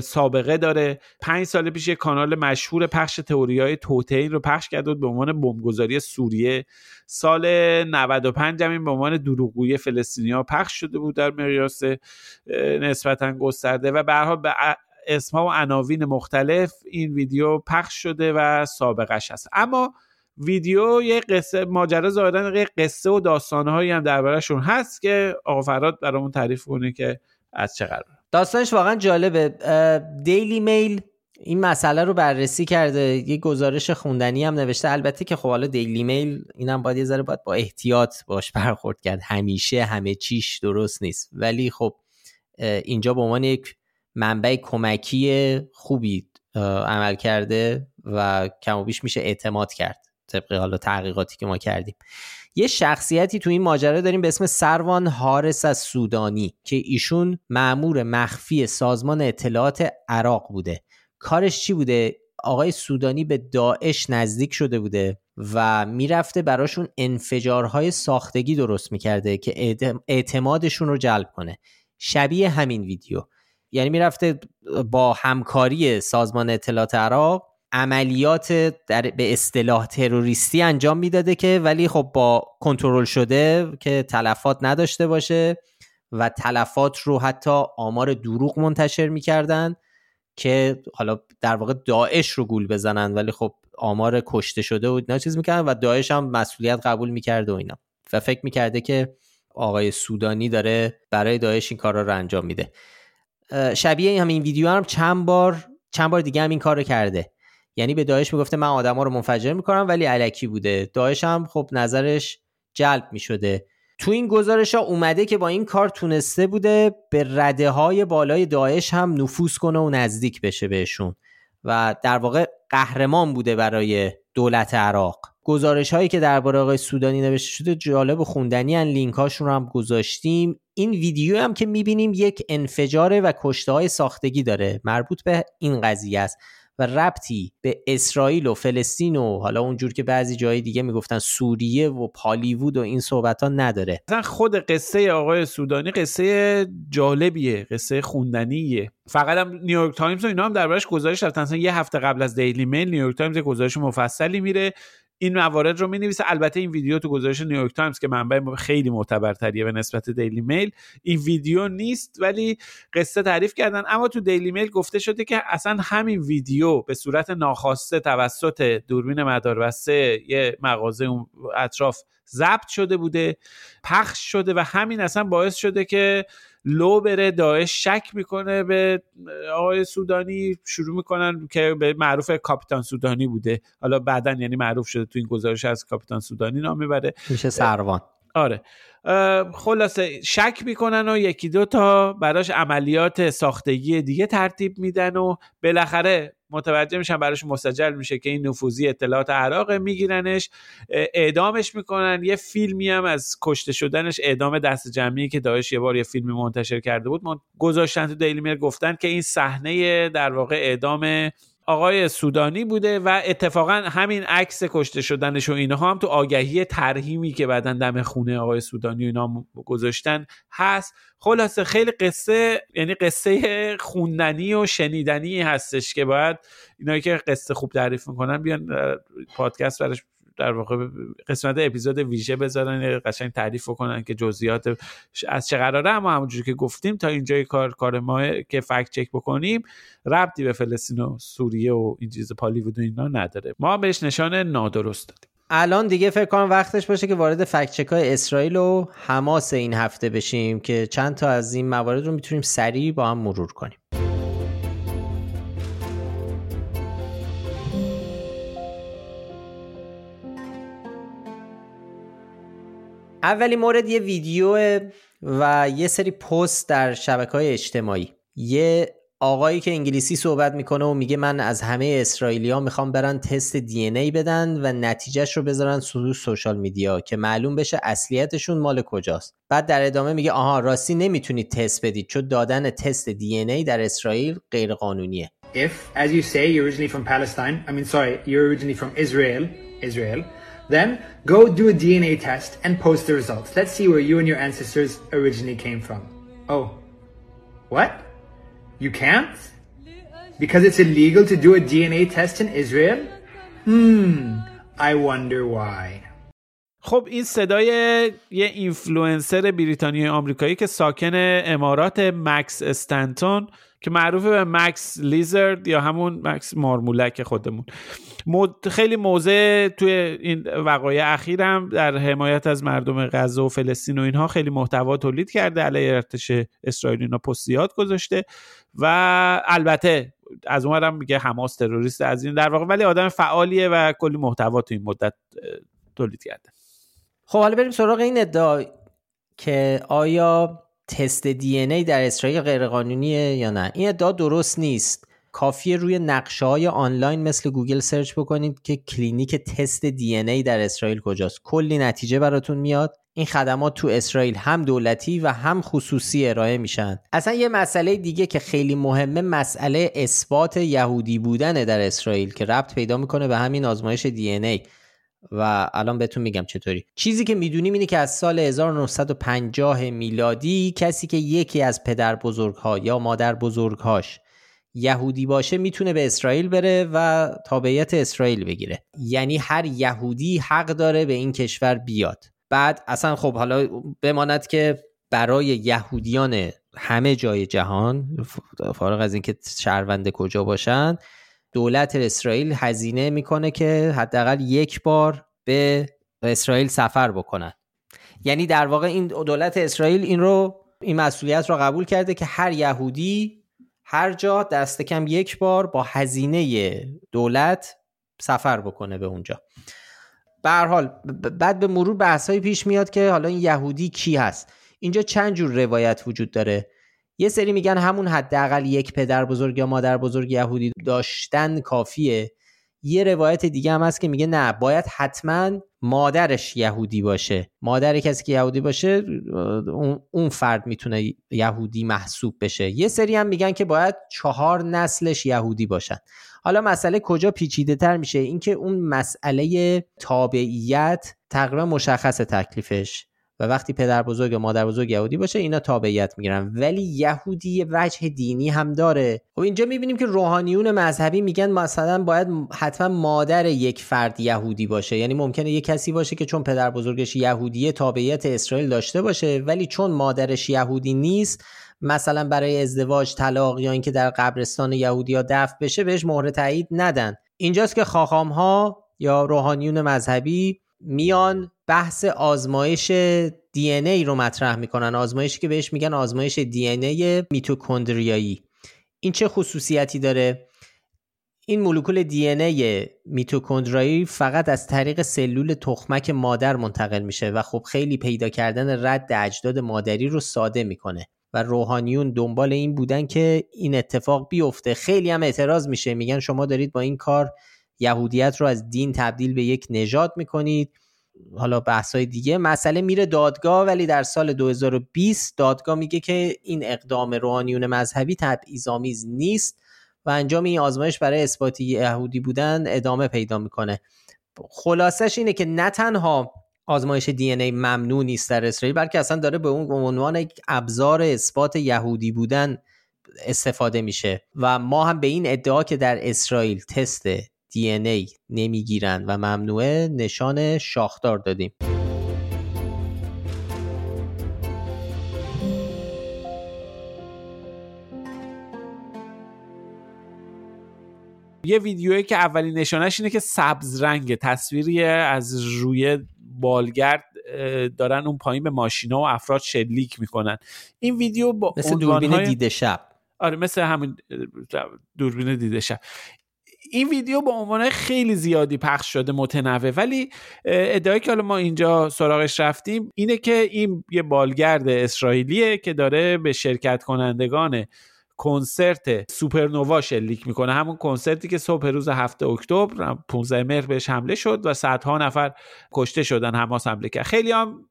S2: سابقه داره. پنج سال پیش یک کانال مشهور پخش تئوری های توتین رو پخش کرده بود به عنوان بمبگذاری سوریه. سال 95 هم به عنوان دروغگویی فلسطینیا پخش شده بود در مقیاس نسبتا گسترده و به به اسمها و عناوین مختلف این ویدیو پخش شده و سابقش هست. اما ویدیو یه قصه ماجرا ظاهرا یه قصه و داستانهایی هم دربارهشون هست که آقا فراد برامون تعریف کنه که از چه قرار
S1: داستانش واقعا جالبه. دیلی میل این مسئله رو بررسی کرده. یه گزارش خوندنی هم نوشته. البته که خب حالا دیلی میل اینم باید یه ذره باید با احتیاط باش برخورد کرد. همیشه همه چیش درست نیست. ولی خب اینجا به عنوان یک منبع کمکی خوبی عمل کرده و کم و بیش میشه اعتماد کرد طبق حالا تحقیقاتی که ما کردیم. یه شخصیتی تو این ماجرا داریم به اسم سروان هارس از سودانی که ایشون معمور مخفی سازمان اطلاعات عراق بوده. کارش چی بوده؟ آقای سودانی به داعش نزدیک شده بوده و می‌رفته براشون انفجارهای ساختگی درست می‌کرده که اعتمادشون رو جلب کنه. شبیه همین ویدیو. یعنی می‌رفته با همکاری سازمان اطلاعات عراق عملیات در به اصطلاح تروریستی انجام می‌داده که ولی خب با کنترل شده که تلفات نداشته باشه و تلفات رو حتی آمار دروغ منتشر می‌کردن که حالا در واقع داعش رو گول بزنن ولی خب آمار کشته شده و اینا چیز می‌کردن و داعش هم مسئولیت قبول می‌کرده و اینا. و فکر می‌کرده که آقای سودانی داره برای داعش این کارا رو انجام میده. شبیه همین ویدیو هم چند بار چند بار دیگه هم این کارو کرده. یعنی به داعش می‌گفته من آدما رو منفجر می‌کنم ولی علکی بوده. داعش هم خب نظرش جلب می‌شده. تو این گزارش ها اومده که با این کار تونسته بوده به رده های بالای داعش هم نفوذ کنه و نزدیک بشه بهشون و در واقع قهرمان بوده برای دولت عراق. گزارش هایی که درباره آقای سودانی نوشته شده جالب و خوندنی ان لینک هاشون رو هم گذاشتیم. این ویدیو هم که می‌بینیم یک انفجار و کشته های ساختگی داره. مربوط به این قضیه است. و ربطی به اسرائیل و فلسطین و حالا اونجور که بعضی جای دیگه می‌گفتن سوریه و پالیوود و این صحبت ها نداره.
S2: مثلا خود قصه آقای سودانی قصه جالبیه قصه خوندنیه. فقط هم نیویورک تایمز و اینا هم دربارش گزارش رفتن. یه هفته قبل از دیلی میل نیویورک تایمز گزارش مفصلی میره. این موارد رو می البته این ویدیو تو گزارش نیویورک تایمز که منبع خیلی معتبرتریه به نسبت دیلی میل. این ویدیو نیست ولی قصه تعریف کردن. اما تو دیلی میل گفته شده که اصلا همین ویدیو به صورت ناخواسته توسط دوربین مداربسته یه مغازه اطراف ضبط شده بوده پخش شده و همین اصلا باعث شده که لو بره داعش شک می‌کنه به آقای سودانی شروع می‌کنن که به معروف کاپیتان سودانی بوده. حالا بعدا یعنی معروف شده تو این گزارش از کاپیتان سودانی نام می‌بره.
S1: میشه سروان.
S2: آره. خلاصه شک می‌کنن و یکی دو تا براش عملیات ساختگی دیگه ترتیب میدن و بالاخره متوجه میشن براش مستجل میشه که این نفوذی اطلاعات عراق میگیرنش. اعدامش می‌کنن. یه فیلمی هم از کشته شدنش اعدام دست جمعی که داعش یه بار یه فیلمی منتشر کرده بود من گذاشتن تو دیلی میر گفتن که این صحنه در واقع اعدام آقای سودانی بوده و اتفاقا همین عکس کشته شدنش و اینها هم تو آگهی ترهیمی که بعدا دم خونه آقای سودانی و اینا گذاشتن هست. خلاصه خیلی قصه یعنی قصه خوندنی و شنیدنی هستش که باید اینایی که قصه خوب تعریف می‌کنن بیان پادکست برش در واقع قسمت اپیزود ویژه بذارن قشنگ تعریف کنن که جزئیات از چه قراره. اما همونجوری که گفتیم تا اینجای کار کار ما که فکت چک بکنیم ربطی به فلسطین و سوریه و این چیز پالیوود و اینا نداره. ما بهش نشان نادرست دادیم.
S1: الان دیگه فکر کنم وقتش باشه که وارد فکت های اسرائیل و حماس این هفته بشیم که چند تا از این موارد رو می‌تونیم سریع با هم مرور کنیم. اولی مورد یه ویدیو و یه سری پست در شبکه های اجتماعی. یه آقایی که انگلیسی صحبت می‌کنه و میگه من از همه اسرائیلیا می‌خوام برن تست دی ای بدن و نتیجهش رو بذارن تو سوشال میدیا که معلوم بشه اصلیتشون مال کجاست. بعد در ادامه میگه آها راستی نمی‌تونید تست بدید چون دادن تست دی ای در اسرائیل غیر قانونیه
S5: If as you say you're originally from Palestine I mean sorry you're originally from Israel Israel Then go do a DNA test and post the results. Let's see where you and your ancestors originally came from. Oh, what? You can't? Because it's illegal to do a DNA test in Israel? Hmm, I wonder why.
S2: خب این صدای یه اینفلوئنسر بریتانیایی آمریکایی که ساکن امارات مکس استنتون که معروف به مکس لیزرد یا همون مکس مارمولک خودمون. خیلی موضع توی این وقایع اخیرم در حمایت از مردم غزه و فلسطین و اینها خیلی محتوا تولید کرده علیه ارتش اسرائیل اینا پستیات گذاشته و البته از اونورم میگه حماس تروریست از این در واقع ولی آدم فعالیه و کلی محتوا تو این مدت تولید کرده.
S1: خب حالا بریم سراغ این ادعا که آیا تست دی ای در اسرائیل غیرقانونیه یا نه؟ این ادعا درست نیست. کافیه روی نقشه های آنلاین مثل گوگل search بکنید که کلینیک تست DNA در اسرائیل کجاست. کلی نتیجه براتون میاد. این خدمات تو اسرائیل هم دولتی و هم خصوصی ارائه میشن. اصلا یه مسئله دیگه که خیلی مهمه مسئله اثبات یهودی بودن در اسرائیل که ربط پیدا می‌کنه به همین آزمایش DNA. و الان بهتون میگم چطوری. چیزی که می‌دونیم اینه که از سال 1950 میلادی کسی که یکی از پدر بزرگها یا مادر بزرگهاش یهودی باشه می‌تونه به اسرائیل بره و تابعیت اسرائیل بگیره. یعنی هر یهودی حق داره به این کشور بیاد. بعد اصلا خب حالا بماند که برای یهودیان همه جای جهان فارغ از اینکه شهرونده کجا باشن دولت اسرائیل هزینه می‌کنه که حداقل یک بار به اسرائیل سفر بکنن. یعنی در واقع این دولت اسرائیل این رو این مسئولیت رو قبول کرده که هر یهودی هر جا دست کم یک بار با هزینه دولت سفر بکنه به اونجا. به حال بعد به مرور بحثایی پیش میاد که حالا این یهودی کی هست. اینجا چند جور روایت وجود داره؟ یه سری میگن همون حداقل یک پدر بزرگ یا مادر بزرگ یهودی داشتن کافیه. یه روایت دیگه هم هست که میگه نه باید حتما مادرش یهودی باشه. مادر کسی که یهودی باشه اون فرد می‌تونه یهودی محسوب بشه. یه سری هم میگن که باید چهار نسلش یهودی باشن. حالا مسئله کجا پیچیده تر میشه؟ اینکه اون مسئله تابعیت تقریبا مشخص تکلیفش. و وقتی پدر بزرگ یا مادر بزرگ یهودی باشه اینا تابعیت می‌گیرن. ولی یهودی یه وجه دینی هم داره. و خب اینجا می‌بینیم که روحانیون مذهبی میگن مثلا باید حتما مادر یک فرد یهودی باشه. یعنی ممکنه یه کسی باشه که چون پدر بزرگش یهودیه تابعیت اسرائیل داشته باشه ولی چون مادرش یهودی نیست مثلا برای ازدواج طلاق یا اینکه در قبرستان یهودی ها دفن بشه بهش مهر تایید ندن. اینجاست که خاخام ها یا روحانیون مذهبی میان بحث آزمایش دی ای رو مطرح می‌کنن. آزمایشی که بهش میگن آزمایش دی ای میتوکندریایی. این چه خصوصیتی داره؟ این مولکول دی ای میتوکندریایی فقط از طریق سلول تخمک مادر منتقل میشه و خب خیلی پیدا کردن رد اجداد مادری رو ساده می‌کنه و روحانیون دنبال این بودن که این اتفاق بیفته. خیلی هم اعتراض میشه. میگن شما دارید با این کار یهودیت رو از دین تبدیل به یک نژاد می‌کنید. حالا بحثای دیگه. مسئله میره دادگاه ولی در سال 2020 دادگاه میگه که این اقدام روحانیون مذهبی تبعیض‌آمیز نیست و انجام این آزمایش برای اثبات یهودی بودن ادامه پیدا می‌کنه. خلاصش اینه که نه تنها آزمایش دی ای ممنوع نیست در اسرائیل بلکه اصلا داره به اون عنوان یک ابزار اثبات یهودی بودن استفاده میشه. و ما هم به این ادعا که در اسرائیل تست دی ای نمی‌گیرن و ممنوعه نشان شاخدار دادیم.
S2: یه ویدیویی که اولین نشانش اینه که سبز رنگ تصویری از روی بالگرد دارن اون پایین به ماشینا و افراد شلیک می‌کنن. این ویدیو با
S1: مثل دوربین دیده شب.
S2: آره مثل همین دوربین دیده شب. این ویدیو با عنوان خیلی زیادی پخش شده متنوع. ولی ادعایی که حالا ما اینجا سراغش رفتیم اینه که این یه بالگرد اسرائیلیه که داره به شرکت کنندگان کنسرت سوپرنووا شلیک می‌کنه. همون کنسرتی که صبح روز هفته اکتبر 15 مهر بهش حمله شد و صدها نفر کشته شدن حماس حمله کرد خیلی هم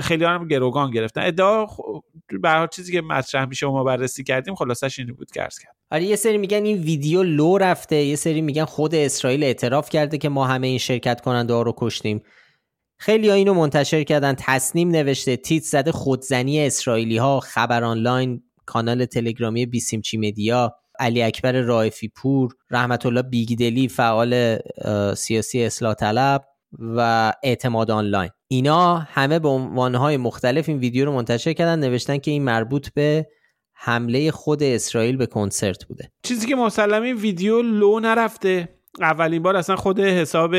S2: خیلی هم گروگان گرفتن. ادعا به چیزی که مطرح میشه ما بررسی کردیم خلاصش این بود که کرد
S1: آره یه سری میگن این ویدیو لو رفته یه سری میگن خود اسرائیل اعتراف کرده که ما همه این شرکت کننده ها رو کشتیم. خیلی ها اینو منتشر کردن تصنیم نوشته تیت زده خودزنی اسرائیلی ها خبر آنلاین کانال تلگرامی بیسیمچی مدیا علی اکبر رائفی پور رحمت الله بیگدلی فعال سیاسی اصلاح طلب. و اعتماد آنلاین. اینا همه به عنوانهای مختلف این ویدیو رو منتشر کردن نوشتن که این مربوط به حمله خود اسرائیل به کنسرت بوده.
S2: چیزی که مسلم ویدیو لو نرفته. اولین بار اصلا خود حساب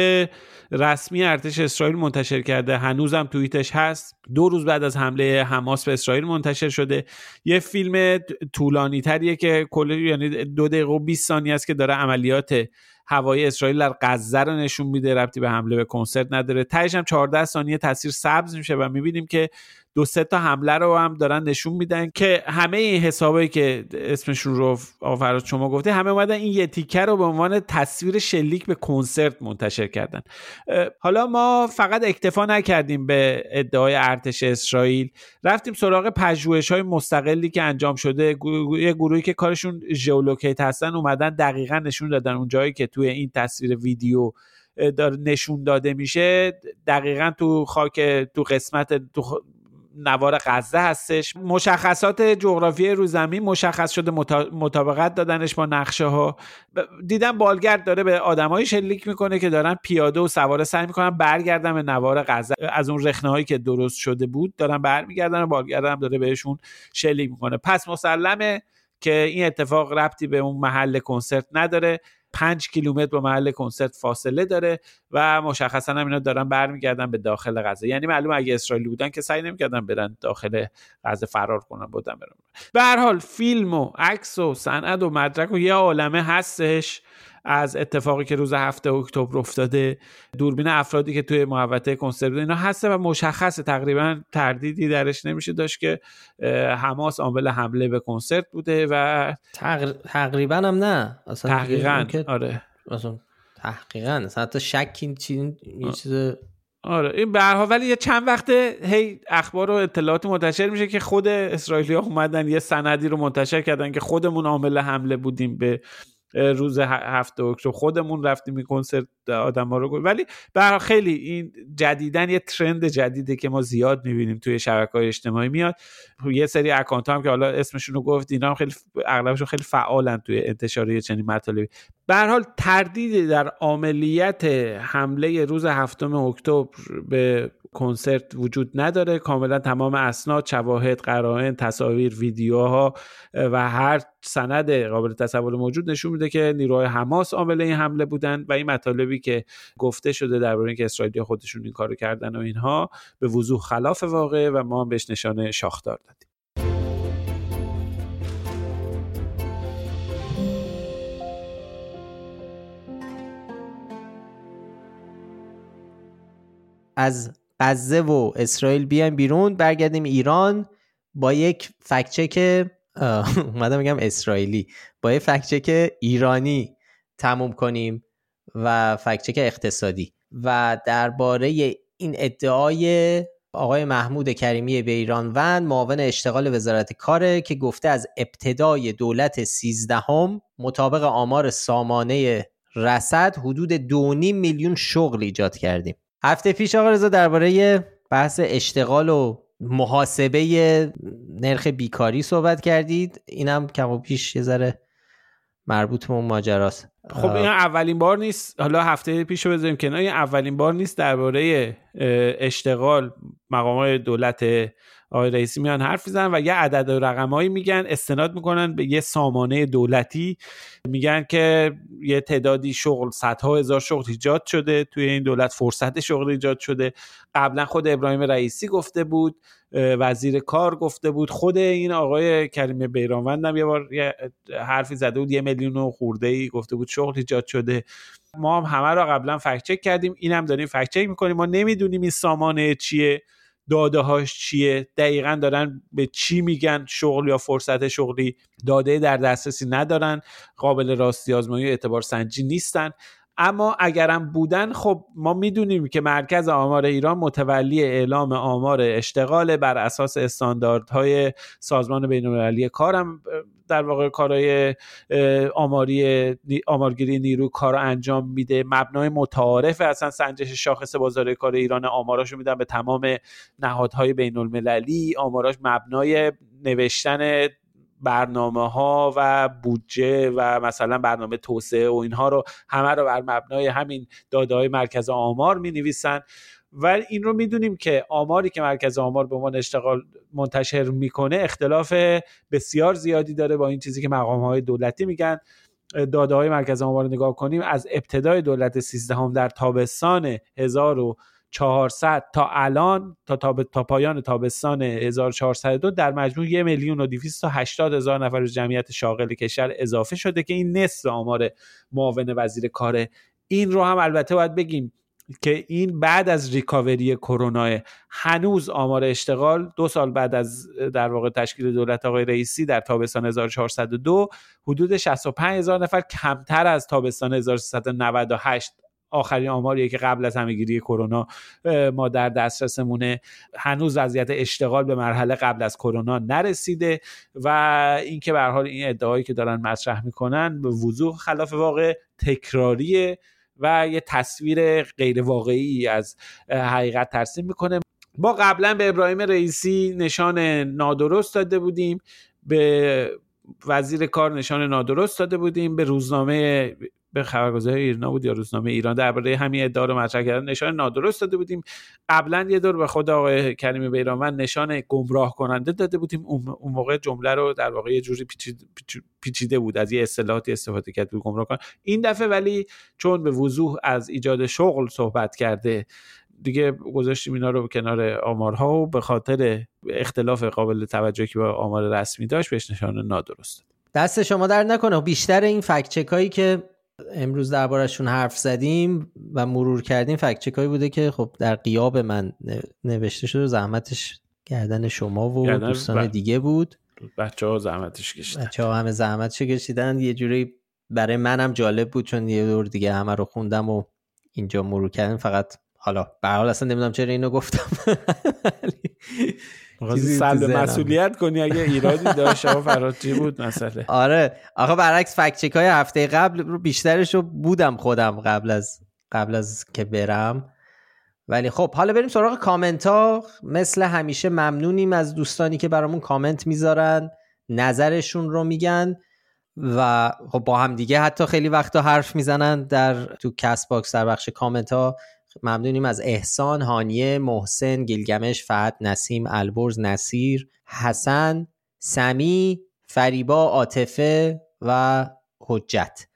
S2: رسمی ارتش اسرائیل منتشر کرده. هنوزم توییتش هست. دو روز بعد از حمله حماس به اسرائیل منتشر شده. یه فیلم طولانی تریه که کل یعنی دو دقیقه و 20 ثانیه است که داره عملیات هوایی اسرائیل در غزه رو نشون میده ربطی به حمله به کنسرت نداره. تهش هم 14 ثانیه تصویر سبز میشه و می‌بینیم که دو سه تا حمله رو هم دارن نشون میدن که همه این حسابایی که اسمشون رو آفراد شما گفته همه اومدن این یه تیکه رو به عنوان تصویر شلیک به کنسرت منتشر کردن. حالا ما فقط اکتفا نکردیم به ادعای ارتش اسرائیل رفتیم سراغ پژوهش های مستقلی که انجام شده. یه گروهی که کارشون ژئولوکیت هستن اومدن دقیقا نشون دادن. اون جایی که توی این تصویر ویدیو نشون داده میشه دقیقا تو خاک تو قسمت تو نوار غزه هستش. مشخصات جغرافی رو زمین مشخص شده مطابقت دادنش با نقشه ها دیدم بالگرد داره به آدمایی شلیک می‌کنه که دارن پیاده و سواره سعی می‌کنن برگردن به نوار غزه. از اون رخنه هایی که درست شده بود دارن برمیگردن و بالگرد هم داره بهشون شلیک می‌کنه. پس مسلمه که این اتفاق ربطی به اون محل کنسرت نداره. پنج کیلومتر با محل کنسرت فاصله داره و مشخصا هم اینا دارن برمیگردن به داخل غزه. یعنی معلوم اگه اسرائیلی بودن که سعی نمی‌کردن برن داخل غزه فرار کنن بودن برن. به هر حال فیلم و عکس و صنعت و مدرک و یه عالمه هستش. از اتفاقی که روز هفته اکتبر افتاده دوربین افرادی که توی محوطه کنسرت اینا هسته و مشخصه تقریبا تردیدی درش نمیشه داشت که حماس عامل حمله به کنسرت بوده و
S1: تقریبا هم نه.
S2: اصلا تحقیقا آره.
S1: اصلا تحقیقا حتی شک این چیز
S2: آره. این به ولی یه چند وقته هی اخبار و اطلاعات منتشر میشه که خود اسرائیلی ها اومدن یه سندی رو منتشر کردن که خودمون عامل حمله بودیم به روز هفته اکتبر. خودمون رفتیم این کنسرت آدم ها رو ولی برای خیلی این جدیدن یه ترند جدیده که ما زیاد می‌بینیم توی شبکه های اجتماعی میاد. یه سری اکانت هم که حالا اسمشون رو گفت اینا هم خیلی اغلبشون خیلی فعالن توی انتشار چنین مطالبی. به حال تردیدی در عملیت حمله روز هفتم اکتبر به کنسرت وجود نداره. کاملا تمام اسناد شواهد قرائن تصاویر ویدیوها و هر سند قابل تصور موجود نشون میده که نیروهای حماس عامل این حمله بودن و این مطالبی که گفته شده درباره اینکه اسرائیلی خودشون این کارو کردن و اینها به وضوح خلاف واقع و ما هم بهش نشانه شاخدار دادیم.
S1: از غزه و اسرائیل بیایم بیرون برگردیم ایران با یک فکچک اومدم میگم اسرائیلی. با یک فکچک ایرانی تموم کنیم و فکچک اقتصادی. و درباره این ادعای آقای محمود کریمی به ایران ون معاون اشتغال وزارت کاره که گفته از ابتدای دولت سیزدهم مطابق آمار سامانه رسد حدود دو میلیون شغل ایجاد کردیم. هفته پیش آقا رضا درباره بحث اشتغال و محاسبه نرخ بیکاری صحبت کردید. اینم کم و پیش یه ذره مربوط به اون ماجراست.
S2: خب این اولین بار نیست. حالا هفته پیش رو بذاریم کنار. این اولین بار نیست درباره اشتغال مقام دولت آقای رئیسی میان حرف می‌زنن و یه عدد و رقمایی میگن استناد می‌کنن به یه سامانه دولتی. میگن که یه تعدادی شغل صدها هزار شغل ایجاد شده توی این دولت فرصت شغل ایجاد شده. قبلا خود ابراهیم رئیسی گفته بود وزیر کار گفته بود. خود این آقای کریم بیرانوند هم یه بار یه حرفی زده بود یه میلیون و خورده ای گفته بود شغل ایجاد شده. ما هم همه رو قبلا فکت چک کردیم اینم داریم فکت چک می‌کنیم. ما نمی‌دونیم این سامانه چیه. داده هاش چیه؟ دقیقا دارن به چی میگن شغل یا فرصت شغلی؟ داده در دسترسی ندارن قابل راستی آزمایی اعتبار سنجی نیستن. اما اگرم بودن خب ما می‌دونیم که مرکز آمار ایران متولی اعلام آمار اشتغال بر اساس استانداردهای سازمان بین المللی کارم در واقع کارهای آماری آمارگیری نیرو کار انجام میده. مبنای متعارف اصلا سنجش شاخص بازار کار ایران آماراشو میدن به تمام نهادهای بین المللی آماراش مبنای نوشتن برنامه ها و بودجه و مثلا برنامه توسعه و اینها رو همه رو بر مبنای همین داده های مرکز آمار می نویسن و این رو می‌دونیم که آماری که مرکز آمار به عنوان اشتغال منتشر می‌کنه اختلاف بسیار زیادی داره با این چیزی که مقام های دولتی میگن. داده های مرکز آمار رو نگاه کنیم از ابتدای دولت سیزدهم در تابستان 1000 400 تا الان تا, تا پایان تابستان 1402 در مجموع یک میلیون و 280 هزار نفر جمعیت شاغل کشور اضافه شده که این نصف آمار معاون وزیر کاره این رو هم البته باید بگیم که این بعد از ریکاوری کرونا هنوز آمار اشتغال دو سال بعد از در واقع تشکیل دولت آقای رئیسی در تابستان 1402 حدود 65 هزار نفر کمتر از تابستان 1398 آخرین آماریه که قبل از همهگیری کرونا ما در دسترسمونه. هنوز وضعیت اشتغال به مرحله قبل از کرونا نرسیده و اینکه به حال این ادعایی که دارن مطرح می‌کنن به وضوح خلاف واقع تکراریه و یه تصویر غیر واقعی از حقیقت ترسیم می‌کنه. ما قبلا به ابراهیم رئیسی نشان نادرست داده بودیم به وزیر کار نشان نادرست داده بودیم به روزنامه به خبرگزاری ایرنا بود یا روزنامه ایران درباره همین ادعا رو مطرح کردن. نشان نادرست داده بودیم. قبلا یه دور به خود آقای کریمی بیرانوند نشان گمراه کننده داده بودیم. اون موقع جمله رو در واقع یه جوری پیچیده بود. از یه اصطلاحاتی استفاده کرد بود گمراه کن این دفعه ولی چون به وضوح از ایجاد شغل صحبت کرده دیگه گذاشتیم اینا رو کنار آمارها و به خاطر اختلاف قابل توجهی که با آمار رسمی داشت بهش نشان نادرست
S1: دست شما در نکنه. بیشتر این فکت هایی که امروز دربارشون حرف زدیم و مرور کردیم فکت هایی بوده که خب در قیاب من نوشته شده زحمتش گردن شما و دوستان دیگه بود.
S2: بچه ها زحمتش کشیدن.
S1: بچه ها همه زحمتش کشیدن. یه جوری برای منم جالب بود چون یه دور دیگه همه رو خوندم و اینجا مرور کردیم. فقط حالا به حال اصلا نمی‌دونم چرا اینو گفتم.
S2: سلب مسئولیت کنی اگه ایرادی داشت؟ و فراد چی بود مسئله؟
S1: آره. آخه برعکس فکت چک های هفته قبل رو بیشترش رو بودم خودم قبل از قبل از که برم. ولی خب حالا بریم سراغ کامنت ها. مثل همیشه ممنونیم از دوستانی که برامون کامنت می‌ذارن. نظرشون رو میگن. و خب با هم دیگه حتی خیلی وقتا حرف می‌زنن در تو کست‌باکس در بخش کامنت ها. ممنونیم از احسان، هانیه، محسن، گلگمش، فهد، نسیم، البرز، نصیر، حسن، سمی، فریبا، عاطفه و حجت.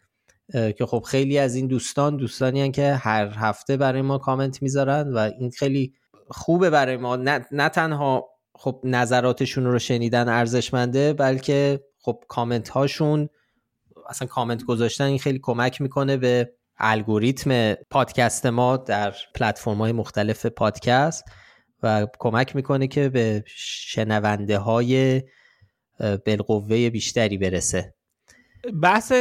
S1: که خب خیلی از این دوستان دوستانی هن که هر هفته برای ما کامنت می‌ذارن و این خیلی خوبه برای ما. نه, نه تنها خب نظراتشون رو شنیدن ارزشمنده بلکه خب کامنت هاشون اصلا کامنت گذاشتن این خیلی کمک می‌کنه به الگوریتم پادکست ما در پلتفرم های مختلف پادکست و کمک می‌کنه که به شنونده های بالقوه بیشتری برسه.
S2: بحث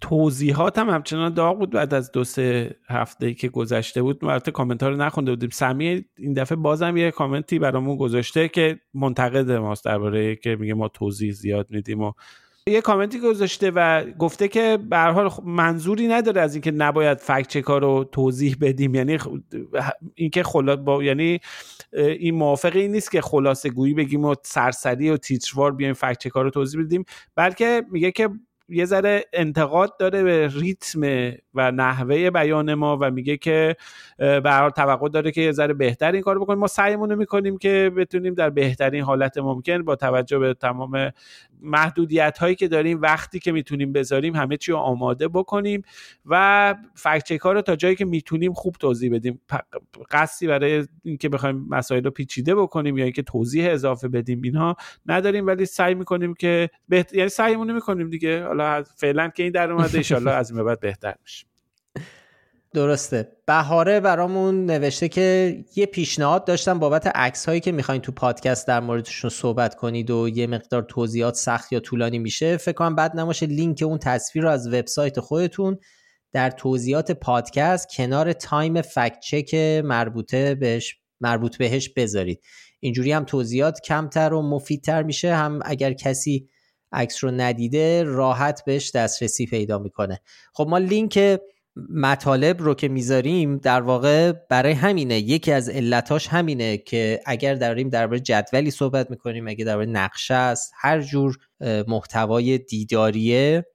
S2: توضیحات هم همچنان داغ بود بعد از دو سه هفته که گذشته بود. البته کامنت ها رو نخونده بودیم. سمی این دفعه بازم یه کامنتی برامون گذاشته که منتقد ماست درباره که میگه ما توضیح زیاد میدیم و یه کامنتی گذاشته و گفته که به حال منظوری نداره از اینکه نباید فکت چکا رو توضیح بدیم. یعنی اینکه خلا با یعنی این موافق این نیست که خلاصه گویی بگیم و سرسری و تیتروار بیایم فکت چکا رو توضیح بدیم. بلکه میگه که یه ذره انتقاد داره به ریتم و نحوه بیان ما و میگه که به هر توقع داره که یه ذره بهتر این کار بکنیم. ما سعیمون رو می‌کنیم که بتونیم در بهترین حالت ممکن با توجه به تمام محدودیت هایی که داریم وقتی که می‌تونیم بذاریم همه چی رو آماده بکنیم و فکت رو تا جایی که می‌تونیم خوب توضیح بدیم. قصدی برای اینکه بخوایم مسائل رو پیچیده بکنیم یا اینکه توضیح اضافه بدیم اینها نداریم ولی سعی می‌کنیم که بهت... یعنی سعیمون می‌کنیم دیگه. حالا فعلا که این در اومده ان از این بعد بهتر میشه
S1: درسته. بهاره برامون نوشته که یه پیشنهاد داشتم بابت عکس هایی که می‌خواین تو پادکست در موردشون صحبت کنید و یه مقدار توضیحات سخت یا طولانی میشه فکر کنم بد نماشه لینک اون تصویر رو از وبسایت خودتون در توضیحات پادکست کنار تایم فکت‌چک مربوطه بهش مربوط بهش بذارید. اینجوری هم توضیحات کمتر و مفیدتر میشه هم اگر کسی عکس رو ندیده راحت بهش دسترسی پیدا می‌کنه. خب ما لینک مطالب رو که می‌ذاریم در واقع برای همینه. یکی از علتاش همینه که اگر داریم درباره جدولی صحبت می‌کنیم اگر درباره نقشه است هر جور محتوای دیداریه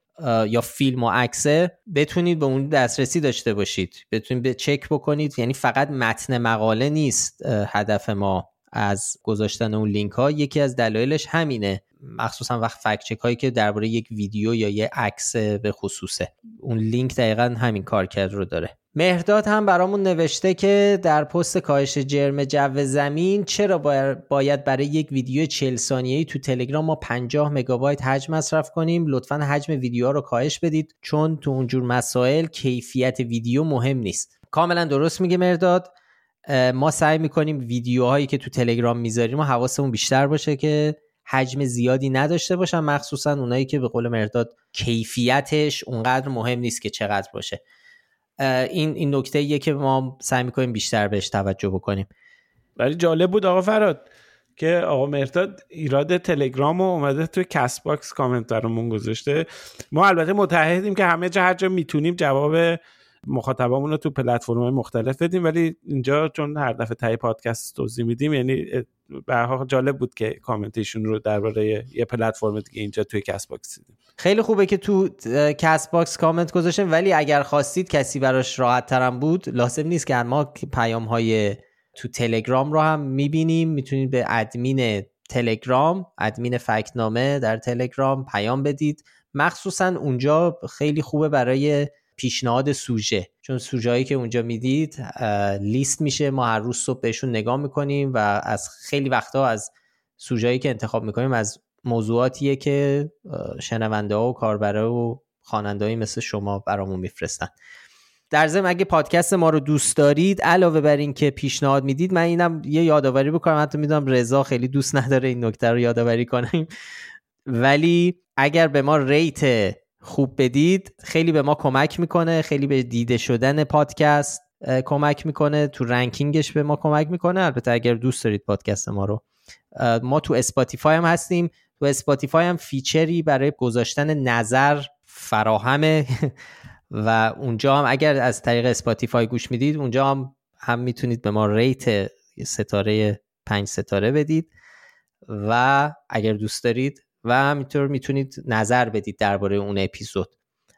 S1: یا فیلم و عکسه بتونید به اون دسترسی داشته باشید. بتونید به چک بکنید. یعنی فقط متن مقاله نیست هدف ما. از گذاشتن اون لینک ها یکی از دلایلش همینه. مخصوصا وقت فکت چک هایی که درباره یک ویدیو یا یه عکس به خصوصه. اون لینک دقیقا همین کار کرد رو داره. مهرداد هم برامون نوشته که در پست کاهش جرم جو زمین چرا باید برای یک ویدیو 40 ثانیه‌ای تو تلگرام ما 50 مگابایت حجم مصرف کنیم؟ لطفا حجم ویدیو رو کاهش بدید چون تو اونجور مسائل کیفیت ویدیو مهم نیست. کاملا درست میگه مرداد ما سعی می‌کنیم ویدیوهایی که تو تلگرام می‌ذاریم و حواسمون بیشتر باشه که حجم زیادی نداشته باشن مخصوصا اونایی که به قول مرداد کیفیتش اونقدر مهم نیست که چقدر باشه. این این نکته ایه که ما سعی می‌کنیم بیشتر بهش توجه بکنیم.
S2: ولی جالب بود آقا فراد که آقا مرداد ایراد تلگرام و اومده توی کست باکس کامنت برامون گذاشته. ما البته متحدیم که همه جا هر جا می‌تونیم جواب مخاطبامون رو تو پلتفرم مختلف بدیم ولی اینجا چون هر دفعه تای پادکست توضیح میدیم یعنی به جالب بود که کامنتیشون رو درباره یه پلتفرم دیگه اینجا توی کس باکس دیدیم.
S1: خیلی خوبه که تو کس باکس کامنت گذاشتیم ولی اگر خواستید کسی براش راحت ترم بود لازم نیست که ما پیام های تو تلگرام رو هم می‌بینیم. می‌تونید به ادمین تلگرام ادمین فکنامه در تلگرام پیام بدید. مخصوصا اونجا خیلی خوبه برای پیشنهاد سوژه. چون سوژه که اونجا می‌دید لیست میشه. ما هر روز صبح بهشون نگاه می‌کنیم و از خیلی وقتا از سوژه‌ای که انتخاب می‌کنیم از موضوعاتیه که شنونده ها و کاربره و خوانندهایی مثل شما برامون میفرستن. در ضمن اگه پادکست ما رو دوست دارید علاوه بر این که پیشنهاد می‌دید من اینم یه یادآوری بکنم. حتی می‌دونم رضا خیلی دوست نداره این نکته رو یادآوری کنیم. ولی اگر به ما rate خوب بدید. خیلی به ما کمک می‌کنه. خیلی به دیده شدن پادکست کمک می‌کنه. تو ranking ش به ما کمک می‌کنه. البته اگر دوست دارید پادکست ما رو. ما تو اسپاتیفای هم هستیم. تو اسپاتیفای هم feature ی برای گذاشتن نظر فراهمه. و اونجا هم اگر از طریق اسپاتیفای گوش می‌دید اونجا هم هم می‌تونید به ما rate ستاره پنج ستاره بدید. و اگر دوست دارید و همینطور می‌تونید نظر بدید درباره اون اپیزود.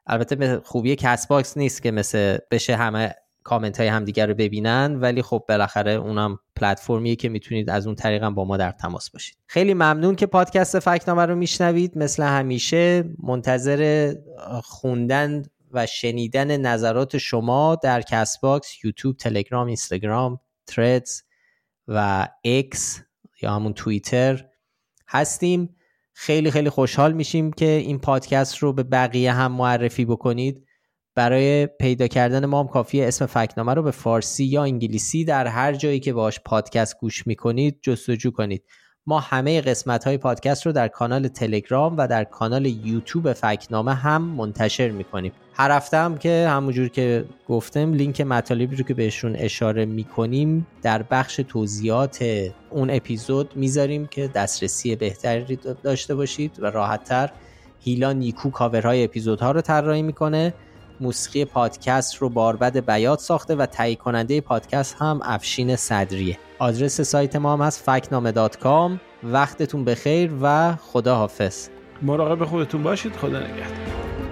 S1: البته خوبی کست‌باکس نیست که مثل بشه همه کامنت های همدیگر رو ببینن ولی خب بالاخره اونم پلتفرمیه که می‌تونید از اون طریق با ما در تماس باشید. خیلی ممنون که پادکست فکت‌نامه رو میشنوید. مثل همیشه منتظر خوندن و شنیدن نظرات شما در کست‌باکس یوتیوب تلگرام اینستاگرام تردز و اکس یا همون توییتر هستیم. خیلی خیلی خوشحال میشیم که این پادکست رو به بقیه هم معرفی بکنید. برای پیدا کردن ما هم کافیه اسم فکت‌نامه رو به فارسی یا انگلیسی در هر جایی که باش پادکست گوش می‌کنید جستجو کنید. ما همه قسمت های پادکست رو در کانال تلگرام و در کانال یوتیوب فکت‌نامه هم منتشر می‌کنیم. هر هفته هم که همونجور که گفتم لینک مطالبی رو که بهشون اشاره می‌کنیم در بخش توضیحات اون اپیزود می‌ذاریم که دسترسی بهتری داشته باشید و راحتتر. هیلا نیکو کاورهای اپیزودها رو طراحی می‌کنه. موسیقی پادکست رو باربد بیات ساخته و تهیه کننده پادکست هم افشین صدریه. آدرس سایت ما هم هست فکنامه دات کام وقتتون بخیر و خدا حافظ
S2: مراقب خودتون باشید. خدا نگهدار.